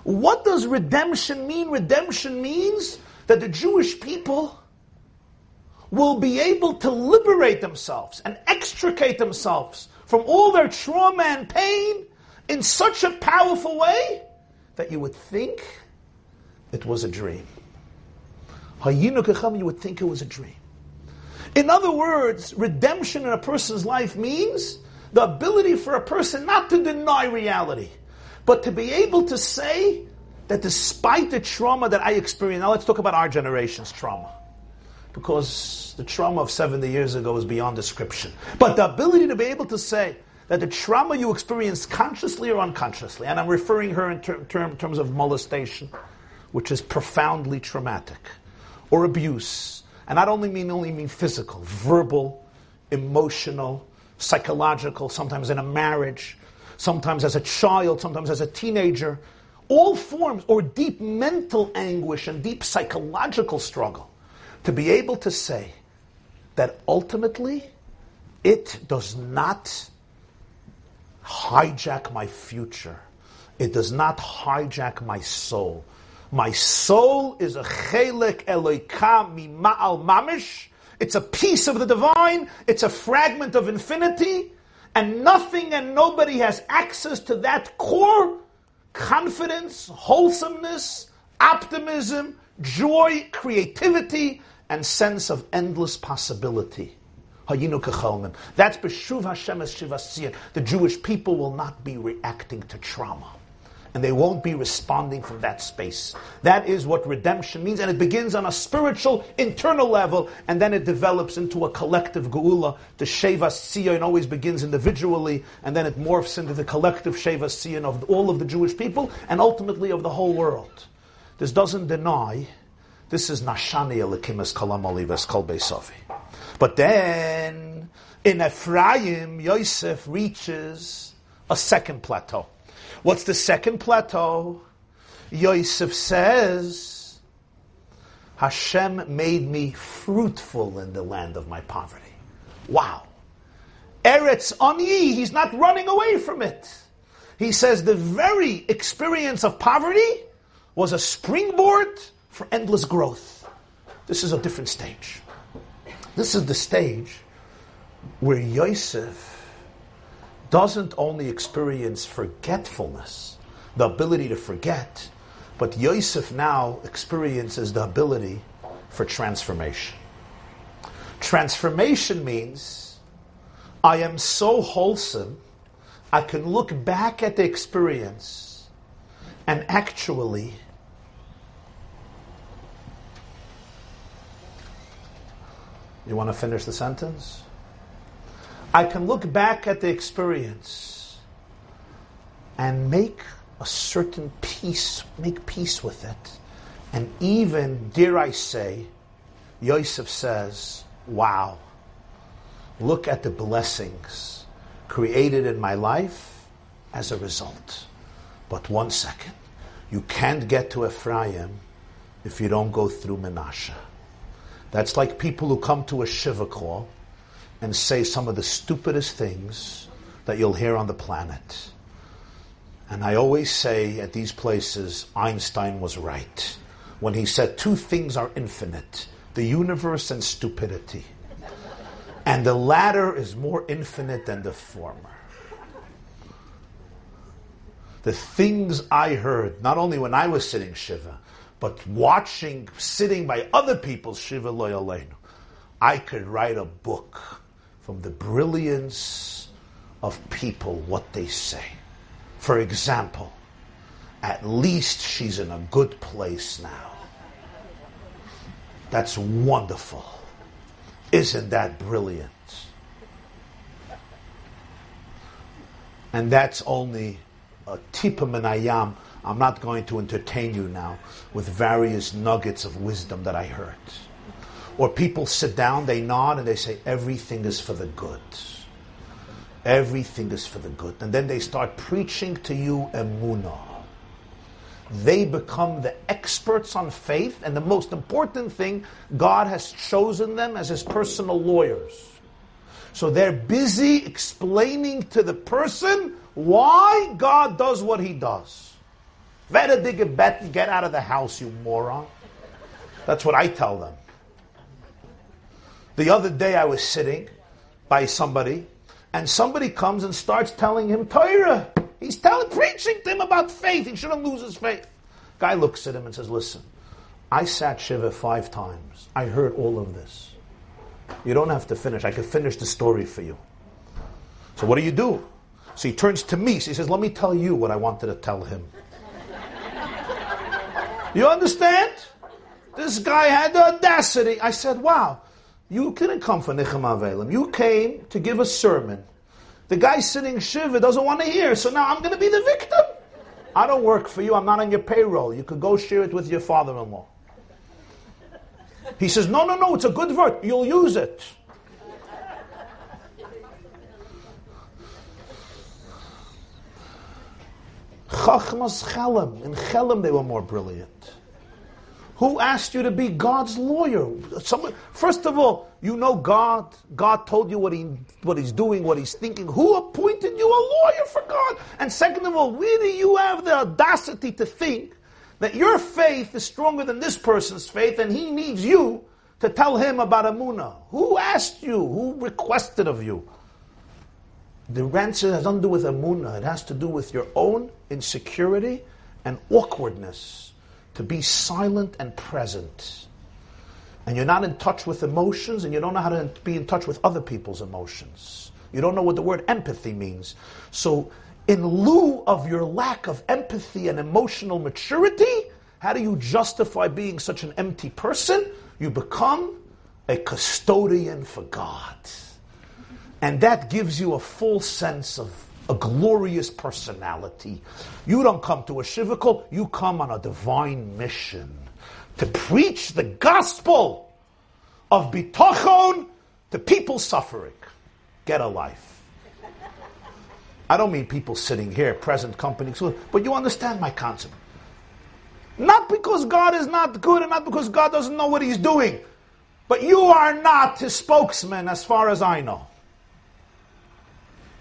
What does redemption mean? Redemption means that the Jewish people will be able to liberate themselves and extricate themselves from all their trauma and pain in such a powerful way that you would think it was a dream. You would think it was a dream. In other words, redemption in a person's life means the ability for a person not to deny reality, but to be able to say that despite the trauma that I experienced, now let's talk about our generation's trauma. Because the trauma of 70 years ago is beyond description. But the ability to be able to say, that the trauma you experience consciously or unconsciously, and I'm referring her in ter- ter- terms of molestation, which is profoundly traumatic, or abuse, and I don't only mean only mean physical, verbal, emotional, psychological, sometimes in a marriage, sometimes as a child, sometimes as a teenager, all forms, or deep mental anguish and deep psychological struggle, to be able to say that ultimately it does not hijack my future. It does not hijack my soul. My soul is a chelik eloika mima'al mamish. It's a piece of the divine. It's a fragment of infinity. And nothing and nobody has access to that core confidence, wholesomeness, optimism, joy, creativity, and sense of endless possibility. That's Beshuv Hashem es Shivasiyah. The Jewish people will not be reacting to trauma. And they won't be responding from that space. That is what redemption means. And it begins on a spiritual, internal level, and then it develops into a collective geula. The Sheva Siyon always begins individually, and then it morphs into the collective Sheva Siyon of all of the Jewish people, and ultimately of the whole world. This doesn't deny, this is Nashani Elikimas Kalam Olivas Kol Sofi. But then in Ephraim, Yosef reaches a second plateau. What's the second plateau? Yosef says, Hashem made me fruitful in the land of my poverty. Wow. Eretz Ani, he's not running away from it. He says the very experience of poverty was a springboard for endless growth. This is a different stage. This is the stage where Yosef doesn't only experience forgetfulness, the ability to forget, but Yosef now experiences the ability for transformation. Transformation means I am so wholesome, I can look back at the experience and actually You want to finish the sentence? I can look back at the experience and make a certain peace, make peace with it. And even, dare I say, Yosef says, wow, look at the blessings created in my life as a result. But one second, you can't get to Ephraim if you don't go through Menashe. That's like people who come to a Shiva call and say some of the stupidest things that you'll hear on the planet. And I always say at these places, Einstein was right when he said two things are infinite the universe and stupidity. And the latter is more infinite than the former. The things I heard, not only when I was sitting Shiva, but watching, sitting by other people's Shiva Loyalenu, I could write a book from the brilliance of people, what they say. For example, At least she's in a good place now. That's wonderful. Isn't that brilliant? And that's only a tip of tipa minayam. I'm not going to entertain you now with various nuggets of wisdom that I heard. Or people sit down, they nod, and they say, everything is for the good. Everything is for the good. And then they start preaching to you emunah. They become the experts on faith, and the most important thing, God has chosen them as his personal lawyers. So they're busy explaining to the person why God does what he does. Better dig a bet and get out of the house, you moron. That's what I tell them. The other day I was sitting by somebody, and somebody comes and starts telling him Torah. He's telling, preaching to him about faith. He shouldn't lose his faith. Guy looks at him and says, Listen, I sat Shiva five times. I heard all of this. You don't have to finish. I could finish the story for you. So what do you do? So he turns to me. So he says, Let me tell you what I wanted to tell him. You understand? This guy had the audacity. I said, Wow, you didn't come for Nichem Avelim. You came to give a sermon. The guy sitting Shiva doesn't want to hear, so now I'm going to be the victim. I don't work for you. I'm not on your payroll. You could go share it with your father-in-law. He says, no, no, no, it's a good word. You'll use it. Chachmas Chelem. In Chelem they were more brilliant. Who asked you to be God's lawyer? Someone, first of all, you know God. God told you what, he, what He's doing, what He's thinking. Who appointed you a lawyer for God? And second of all, where do you have the audacity to think that your faith is stronger than this person's faith and he needs you to tell him about emunah? Who asked you? Who requested of you? The answer has nothing to do with emunah. It has to do with your own insecurity and awkwardness to be silent and present. And you're not in touch with emotions and you don't know how to be in touch with other people's emotions. You don't know what the word empathy means. So, in lieu of your lack of empathy and emotional maturity, how do you justify being such an empty person? You become a custodian for God. And that gives you a full sense of a glorious personality. You don't come to a shiva call, you come on a divine mission to preach the gospel of bitachon to people suffering. Get a life. I don't mean people sitting here, present company, but you understand my concept. Not because God is not good and not because God doesn't know what He's doing, but you are not His spokesman as far as I know.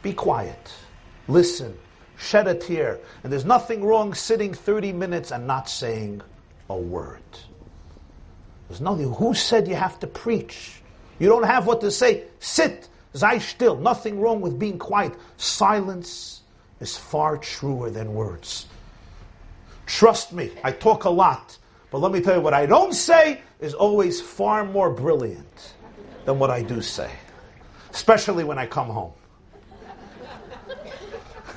Be quiet listen, shed a tear. And there's nothing wrong sitting 30 minutes and not saying a word. There's nothing. Who said you have to preach? You don't have what to say. Sit. Sei still. Nothing wrong with being quiet. Silence is far truer than words. Trust me, I talk a lot. But let me tell you, what I don't say is always far more brilliant than what I do say. Especially when I come home.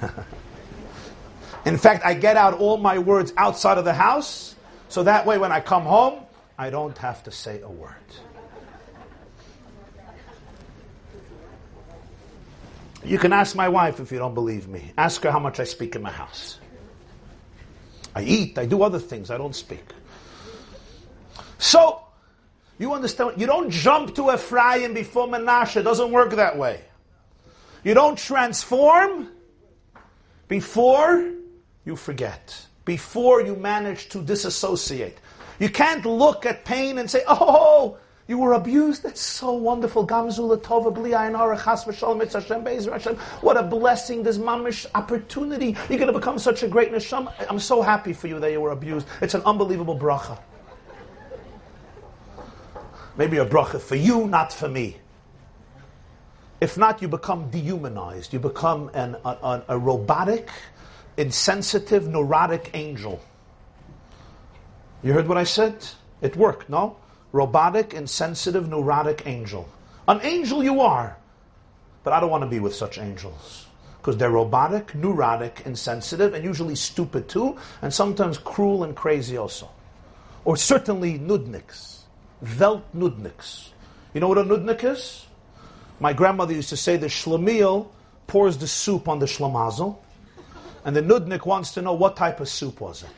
In fact, I get out all my words outside of the house, so that way when I come home, I don't have to say a word. You can ask my wife if you don't believe me. Ask her how much I speak in my house. I eat, I do other things, I don't speak. So, you understand, you don't jump to Ephraim before Menashe. It doesn't work that way. You don't transform before you forget, before you manage to disassociate. You can't look at pain and say, oh, you were abused. That's so wonderful. What a blessing, this mamish opportunity. You're going to become such a great neshama. I'm so happy for you that you were abused. It's an unbelievable bracha. Maybe a bracha for you, not for me. If not, you become dehumanized. You become an, a, a robotic, insensitive, neurotic angel. You heard what I said? It worked, no? Robotic, insensitive, neurotic angel. An angel you are, but I don't want to be with such angels. because they're robotic, neurotic, insensitive, and usually stupid too, and sometimes cruel and crazy also. Or certainly nudniks, Welt nudniks. You know what a nudnik is? My grandmother used to say the shlemiel pours the soup on the shlemazel, and the nudnik wants to know what type of soup was it.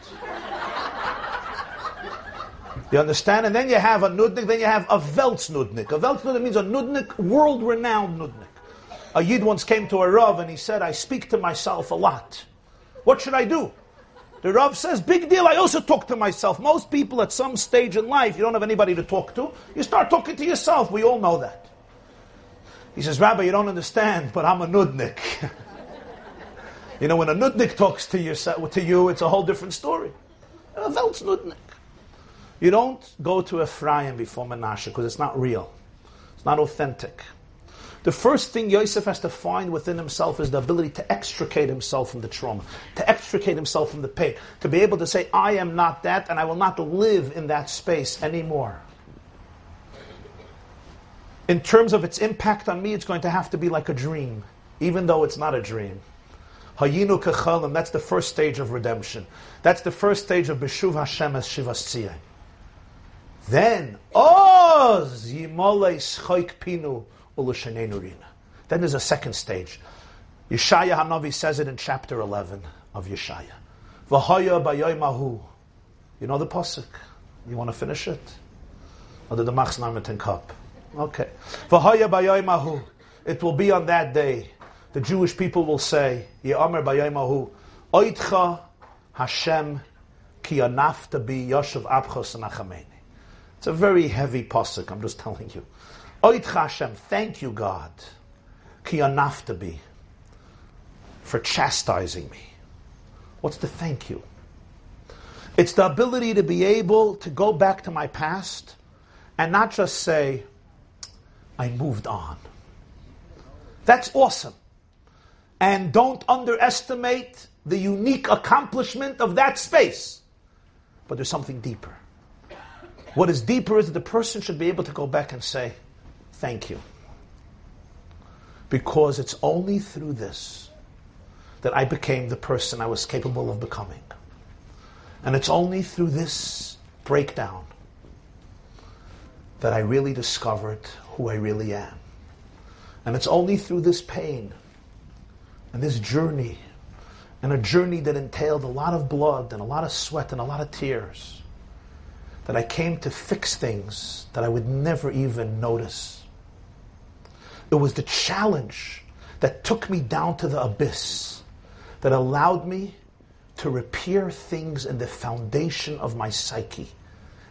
You understand? And then you have a nudnik, then you have a nudnik. A nudnik means a nudnik, world-renowned nudnik. A yid once came to a Rav and he said, I speak to myself a lot. What should I do? The Rav says, big deal, I also talk to myself. Most people at some stage in life, you don't have anybody to talk to. You start talking to yourself. We all know that. He says, Rabbi, you don't understand, but I'm a nudnik. you know, when a nudnik talks to you, to you, it's a whole different story. A Welt's nudnik. You don't go to Ephraim before Menashe because it's not real. It's not authentic. The first thing Yosef has to find within himself is the ability to extricate himself from the trauma, to extricate himself from the pain, to be able to say, I am not that and I will not live in that space anymore. In terms of its impact on me, it's going to have to be like a dream, even though it's not a dream. Hayinu kechalim, that's the first stage of redemption. That's the first stage of Beshuv Hashem as Shivas Then, Oz Yimole Schoik Pinu then there's a second stage. Yeshaya Hanavi says it in chapter 11 of Yeshaya. V'haya bayoymahu. You know the pasuk. You want to finish it? Or the Machs Narmitin cup? Okay. It will be on that day. The Jewish people will say, Ye'amer bayoymahu. Oitcha Hashem ki anafta bi yoshev abchos nachameni. It's a very heavy pasuk. I'm just telling you. Oit Hashem, thank you, God, ki be for chastising me. What's the thank you? It's the ability to be able to go back to my past and not just say, I moved on. That's awesome. And don't underestimate the unique accomplishment of that space. But there's something deeper. What is deeper is that the person should be able to go back and say, Thank you. Because it's only through this that I became the person I was capable of becoming. And it's only through this breakdown that I really discovered who I really am. And it's only through this pain and this journey, and a journey that entailed a lot of blood and a lot of sweat and a lot of tears, that I came to fix things that I would never even notice. It was the challenge that took me down to the abyss, that allowed me to repair things in the foundation of my psyche.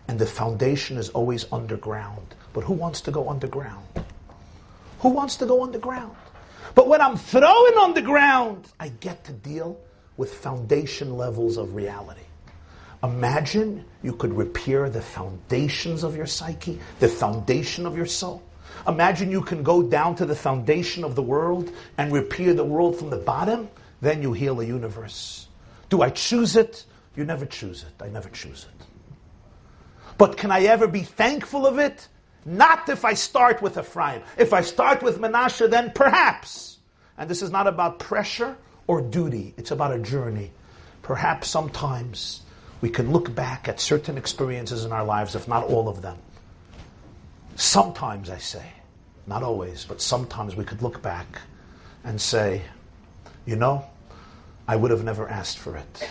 And the foundation is always underground. But who wants to go underground? Who wants to go underground? But when I'm throwing underground, I get to deal with foundation levels of reality. Imagine you could repair the foundations of your psyche, the foundation of your soul. Imagine you can go down to the foundation of the world and repair the world from the bottom, then you heal the universe. Do I choose it? You never choose it. I never choose it. But can I ever be thankful of it? Not if I start with Ephraim. If I start with Menashe, then perhaps. And this is not about pressure or duty, it's about a journey. Perhaps sometimes we can look back at certain experiences in our lives, if not all of them, Sometimes I say, not always, but sometimes we could look back and say, you know, I would have never asked for it.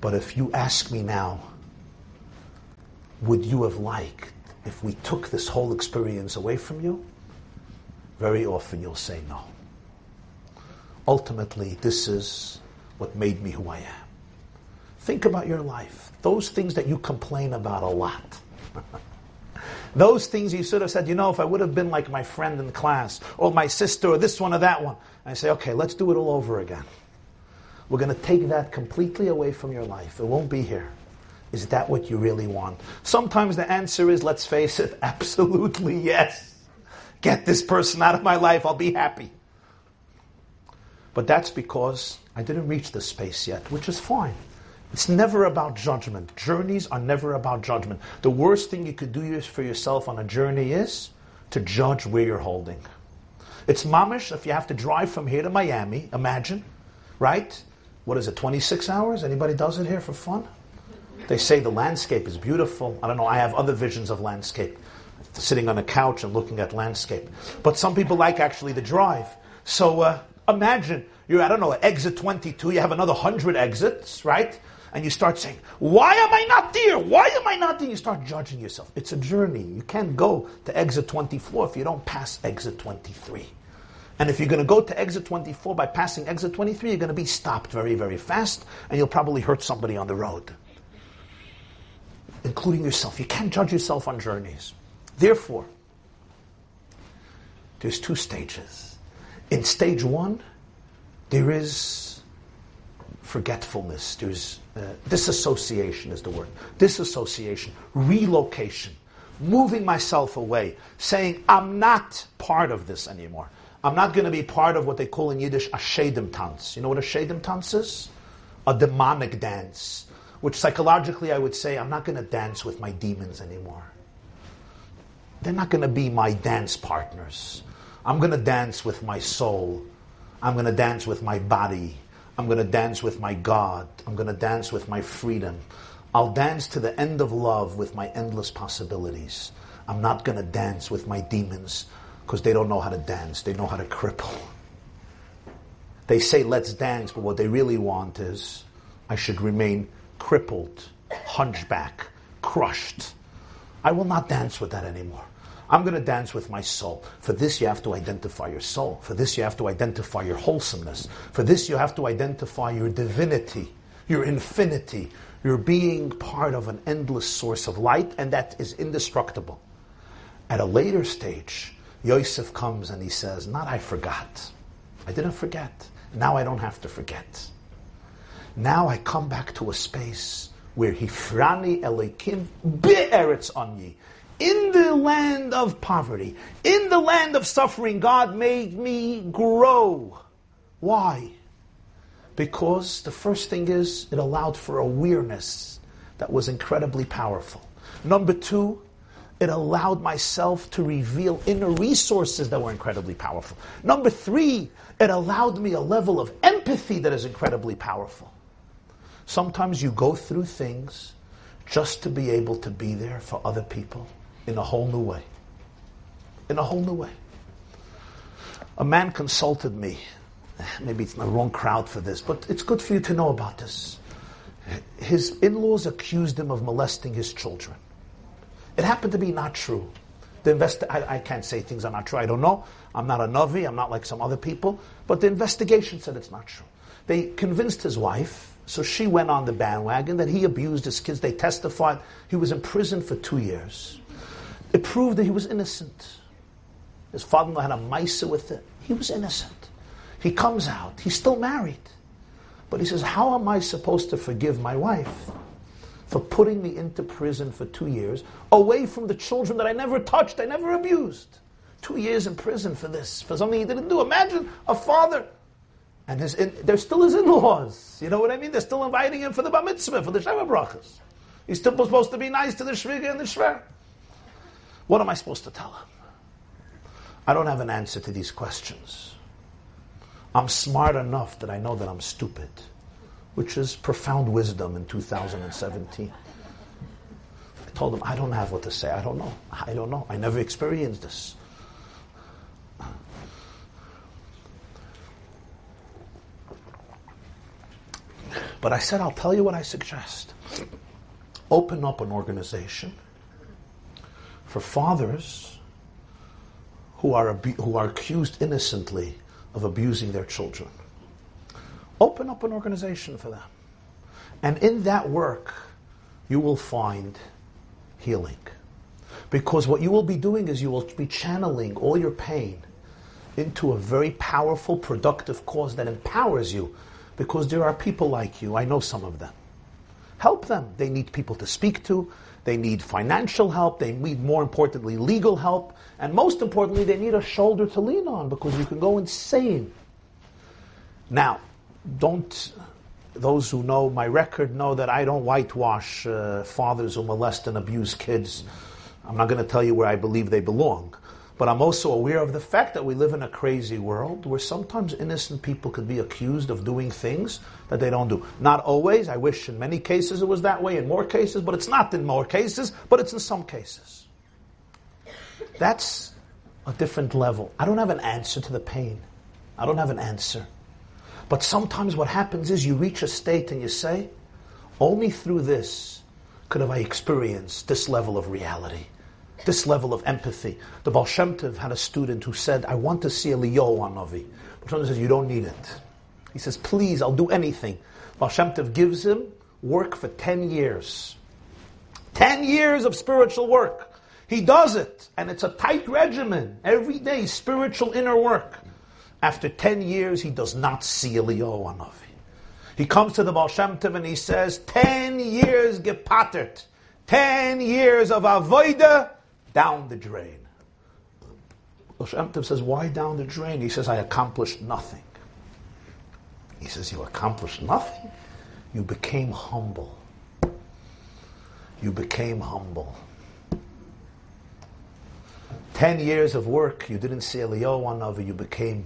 But if you ask me now, would you have liked if we took this whole experience away from you? Very often you'll say no. Ultimately, this is what made me who I am. Think about your life. Those things that you complain about a lot. Those things you should have said, you know, if I would have been like my friend in class, or my sister, or this one or that one. And I say, okay, let's do it all over again. We're going to take that completely away from your life. It won't be here. Is that what you really want? Sometimes the answer is, let's face it, absolutely yes. Get this person out of my life, I'll be happy. But that's because I didn't reach the space yet, which is fine. It's never about judgment. Journeys are never about judgment. The worst thing you could do for yourself on a journey is to judge where you're holding. It's mamish if you have to drive from here to Miami, imagine, right? What is it, 26 hours? Anybody does it here for fun? They say the landscape is beautiful. I don't know, I have other visions of landscape. Sitting on a couch and looking at landscape. But some people like actually the drive. So uh, imagine you're, I don't know, exit 22, you have another 100 exits, right? And you start saying, why am I not there? Why am I not there? You start judging yourself. It's a journey. You can't go to exit 24 if you don't pass exit 23. And if you're going to go to exit 24 by passing exit 23, you're going to be stopped very, very fast, and you'll probably hurt somebody on the road, including yourself. You can't judge yourself on journeys. Therefore, there's two stages. In stage one, there is forgetfulness. There's uh, disassociation is the word. Disassociation, relocation, moving myself away, saying I'm not part of this anymore. I'm not going to be part of what they call in Yiddish a shedim tanz. You know what a shedim tanz is? A demonic dance, which psychologically I would say I'm not going to dance with my demons anymore. They're not going to be my dance partners. I'm going to dance with my soul. I'm going to dance with my body. I'm going to dance with my God. I'm going to dance with my freedom. I'll dance to the end of love with my endless possibilities. I'm not going to dance with my demons because they don't know how to dance. They know how to cripple. They say, let's dance, but what they really want is I should remain crippled, hunchback, crushed. I will not dance with that anymore. I'm going to dance with my soul. For this, you have to identify your soul. For this, you have to identify your wholesomeness. For this, you have to identify your divinity, your infinity, your being part of an endless source of light, and that is indestructible. At a later stage, Yosef comes and he says, Not I forgot. I didn't forget. Now I don't have to forget. Now I come back to a space where Hifrani Elokim be'eretz anyi. In the land of poverty, in the land of suffering, God made me grow. Why? Because the first thing is it allowed for awareness that was incredibly powerful. Number two, it allowed myself to reveal inner resources that were incredibly powerful. Number three, it allowed me a level of empathy that is incredibly powerful. Sometimes you go through things just to be able to be there for other people in a whole new way. In a whole new way. A man consulted me. Maybe it's the wrong crowd for this, but it's good for you to know about this. His in laws accused him of molesting his children. It happened to be not true. The invest- I, I, can't say things are not true. I don't know. I'm not a Navi. I'm not like some other people. But the investigation said it's not true. They convinced his wife, so she went on the bandwagon that he abused his kids. They testified he was in prison for two years. It proved that he was innocent. His father-in-law had a mice with it. He was innocent. He comes out. He's still married. But he says, How am I supposed to forgive my wife? for putting me into prison for two years, away from the children that I never touched, I never abused. Two years in prison for this, for something he didn't do. Imagine a father, and his in, they're still his in-laws. You know what I mean? They're still inviting him for the bar mitzvah, for the Sheva brachas. He's still supposed to be nice to the shviga and the shver. What am I supposed to tell him? I don't have an answer to these questions. I'm smart enough that I know that I'm stupid which is profound wisdom in 2017. I told him, I don't have what to say. I don't know. I don't know. I never experienced this. But I said, I'll tell you what I suggest. Open up an organization for fathers who are, abu- who are accused innocently of abusing their children. Open up an organization for them. And in that work, you will find healing. Because what you will be doing is you will be channeling all your pain into a very powerful, productive cause that empowers you. Because there are people like you, I know some of them. Help them. They need people to speak to. They need financial help. They need, more importantly, legal help. And most importantly, they need a shoulder to lean on because you can go insane. Now, don't those who know my record know that I don't whitewash uh, fathers who molest and abuse kids. I'm not going to tell you where I believe they belong, But I'm also aware of the fact that we live in a crazy world where sometimes innocent people could be accused of doing things that they don't do. Not always. I wish in many cases it was that way, in more cases, but it's not in more cases, but it's in some cases. That's a different level. I don't have an answer to the pain. I don't have an answer. But sometimes what happens is you reach a state and you say, only through this could have I experienced this level of reality this level of empathy. The Baal Shem had a student who said, I want to see a Eliyahu Navi. Baal Shem Tov says, you don't need it. He says, please, I'll do anything. Baal Shem gives him work for 10 years. 10 years of spiritual work. He does it, and it's a tight regimen. Every day, spiritual inner work. After 10 years, he does not see Eliyahu Navi. He comes to the Baal Shem Tov and he says, 10 years gepattert. 10 years of avoida down the drain. Shem says, Why down the drain? He says, I accomplished nothing. He says, You accomplished nothing? You became humble. You became humble. Ten years of work, you didn't see Eliyahu of you became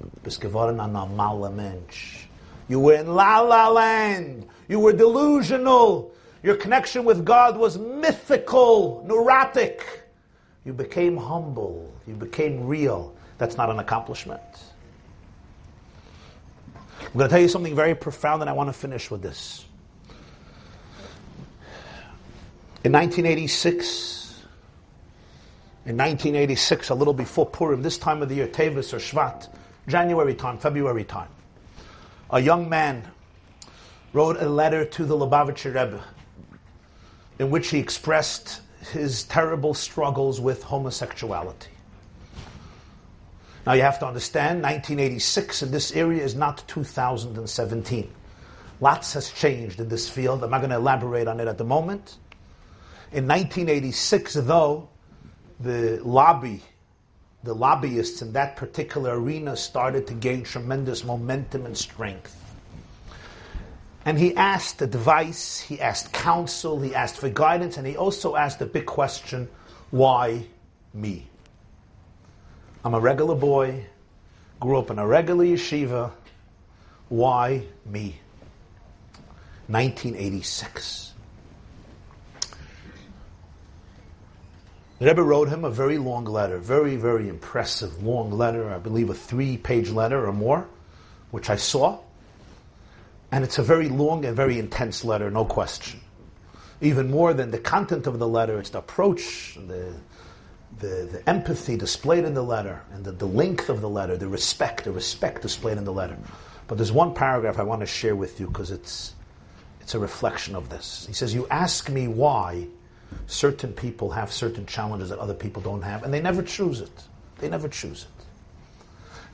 mensch. You were in la la land. You were delusional. Your connection with God was mythical, neurotic. You became humble. You became real. That's not an accomplishment. I'm going to tell you something very profound, and I want to finish with this. In 1986, in 1986, a little before Purim, this time of the year, Tevis or Shvat, January time, February time, a young man wrote a letter to the Lubavitcher Rebbe in which he expressed his terrible struggles with homosexuality. Now you have to understand, 1986 in this area is not 2017. Lots has changed in this field. I'm not going to elaborate on it at the moment. In 1986, though, the lobby, the lobbyists in that particular arena started to gain tremendous momentum and strength. And he asked advice, he asked counsel, he asked for guidance, and he also asked the big question why me? I'm a regular boy, grew up in a regular yeshiva. Why me? 1986. The Rebbe wrote him a very long letter, very, very impressive long letter, I believe a three page letter or more, which I saw. And it's a very long and very intense letter, no question. Even more than the content of the letter, it's the approach, the, the, the empathy displayed in the letter, and the, the length of the letter, the respect, the respect displayed in the letter. But there's one paragraph I want to share with you because it's, it's a reflection of this. He says, You ask me why certain people have certain challenges that other people don't have, and they never choose it. They never choose it.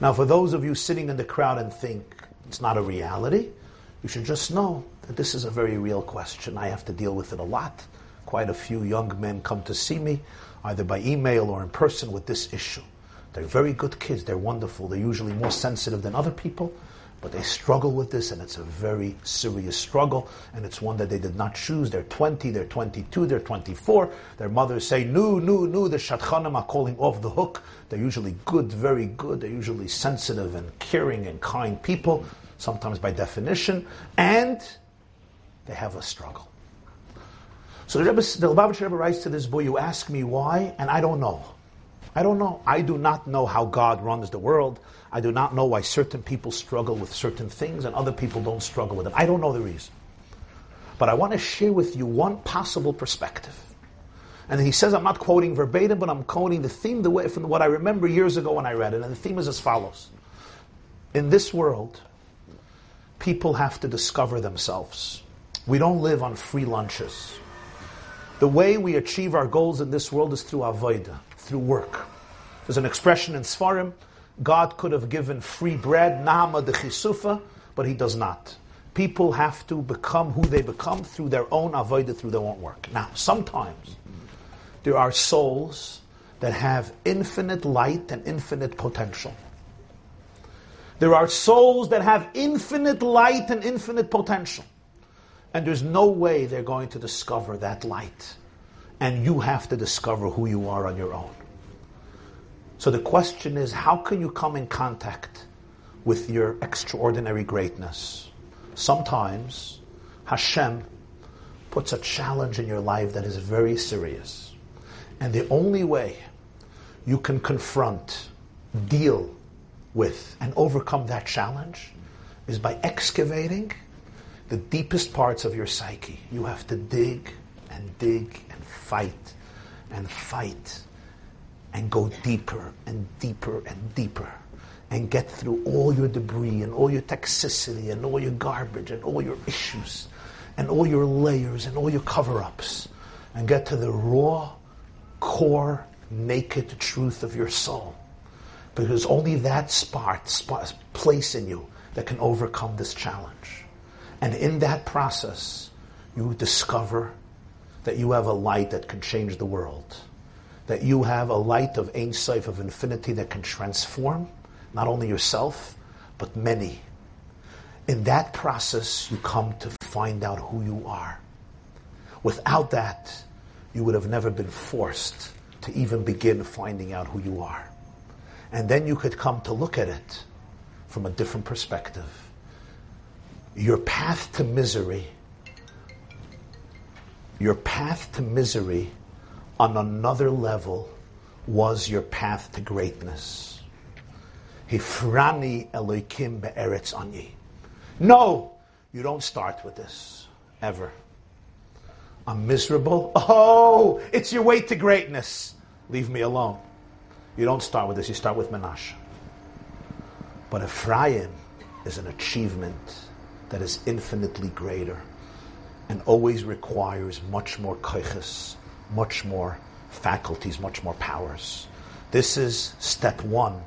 Now, for those of you sitting in the crowd and think it's not a reality, you should just know that this is a very real question. I have to deal with it a lot. Quite a few young men come to see me, either by email or in person, with this issue. They're very good kids, they're wonderful, they're usually more sensitive than other people, but they struggle with this, and it's a very serious struggle, and it's one that they did not choose. They're 20, they're 22, they're 24. Their mothers say, no, no, no, the Shadchanim are calling off the hook. They're usually good, very good, they're usually sensitive and caring and kind people sometimes by definition, and they have a struggle. So the, Rebbe, the Lubavitcher Rebbe writes to this boy, you ask me why, and I don't know. I don't know. I do not know how God runs the world. I do not know why certain people struggle with certain things and other people don't struggle with them. I don't know the reason. But I want to share with you one possible perspective. And he says, I'm not quoting verbatim, but I'm quoting the theme the way, from what I remember years ago when I read it. And the theme is as follows In this world, people have to discover themselves. We don't live on free lunches. The way we achieve our goals in this world is through avodah, through work. There's an expression in Sfarim, God could have given free bread, nama de chisufa, but he does not. People have to become who they become through their own avodah, through their own work. Now, sometimes there are souls that have infinite light and infinite potential. There are souls that have infinite light and infinite potential. And there's no way they're going to discover that light. And you have to discover who you are on your own. So the question is, how can you come in contact with your extraordinary greatness? Sometimes Hashem puts a challenge in your life that is very serious. And the only way you can confront, deal with, and overcome that challenge is by excavating the deepest parts of your psyche. You have to dig and dig and fight and fight and go deeper and deeper and deeper and get through all your debris and all your toxicity and all your garbage and all your issues and all your layers and all your cover ups and get to the raw, core, naked truth of your soul. Because only that spot, place in you that can overcome this challenge. And in that process, you discover that you have a light that can change the world that you have a light of Ein Sof, of infinity that can transform not only yourself, but many. In that process, you come to find out who you are. Without that, you would have never been forced to even begin finding out who you are. And then you could come to look at it from a different perspective. Your path to misery, your path to misery on another level was your path to greatness. Hifrani Elohim be'eretz. No, you don't start with this, ever. I'm miserable. Oh, it's your way to greatness. Leave me alone. You don't start with this, you start with Menashe. But Ephraim is an achievement that is infinitely greater and always requires much more koiches, much more faculties, much more powers. This is step one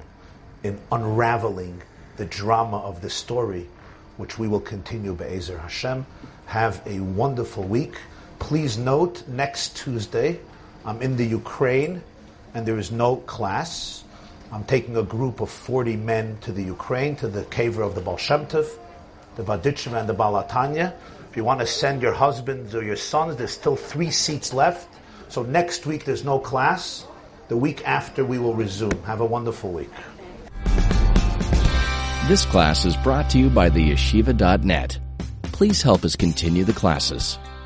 in unraveling the drama of the story, which we will continue Be'ezer Hashem. Have a wonderful week. Please note, next Tuesday, I'm in the Ukraine and there is no class. I'm taking a group of 40 men to the Ukraine, to the cave of the Baal the Vadichim and the Baal HaTanya. If you want to send your husbands or your sons, there's still three seats left. So next week there's no class. The week after we will resume. Have a wonderful week. This class is brought to you by the yeshiva.net. Please help us continue the classes.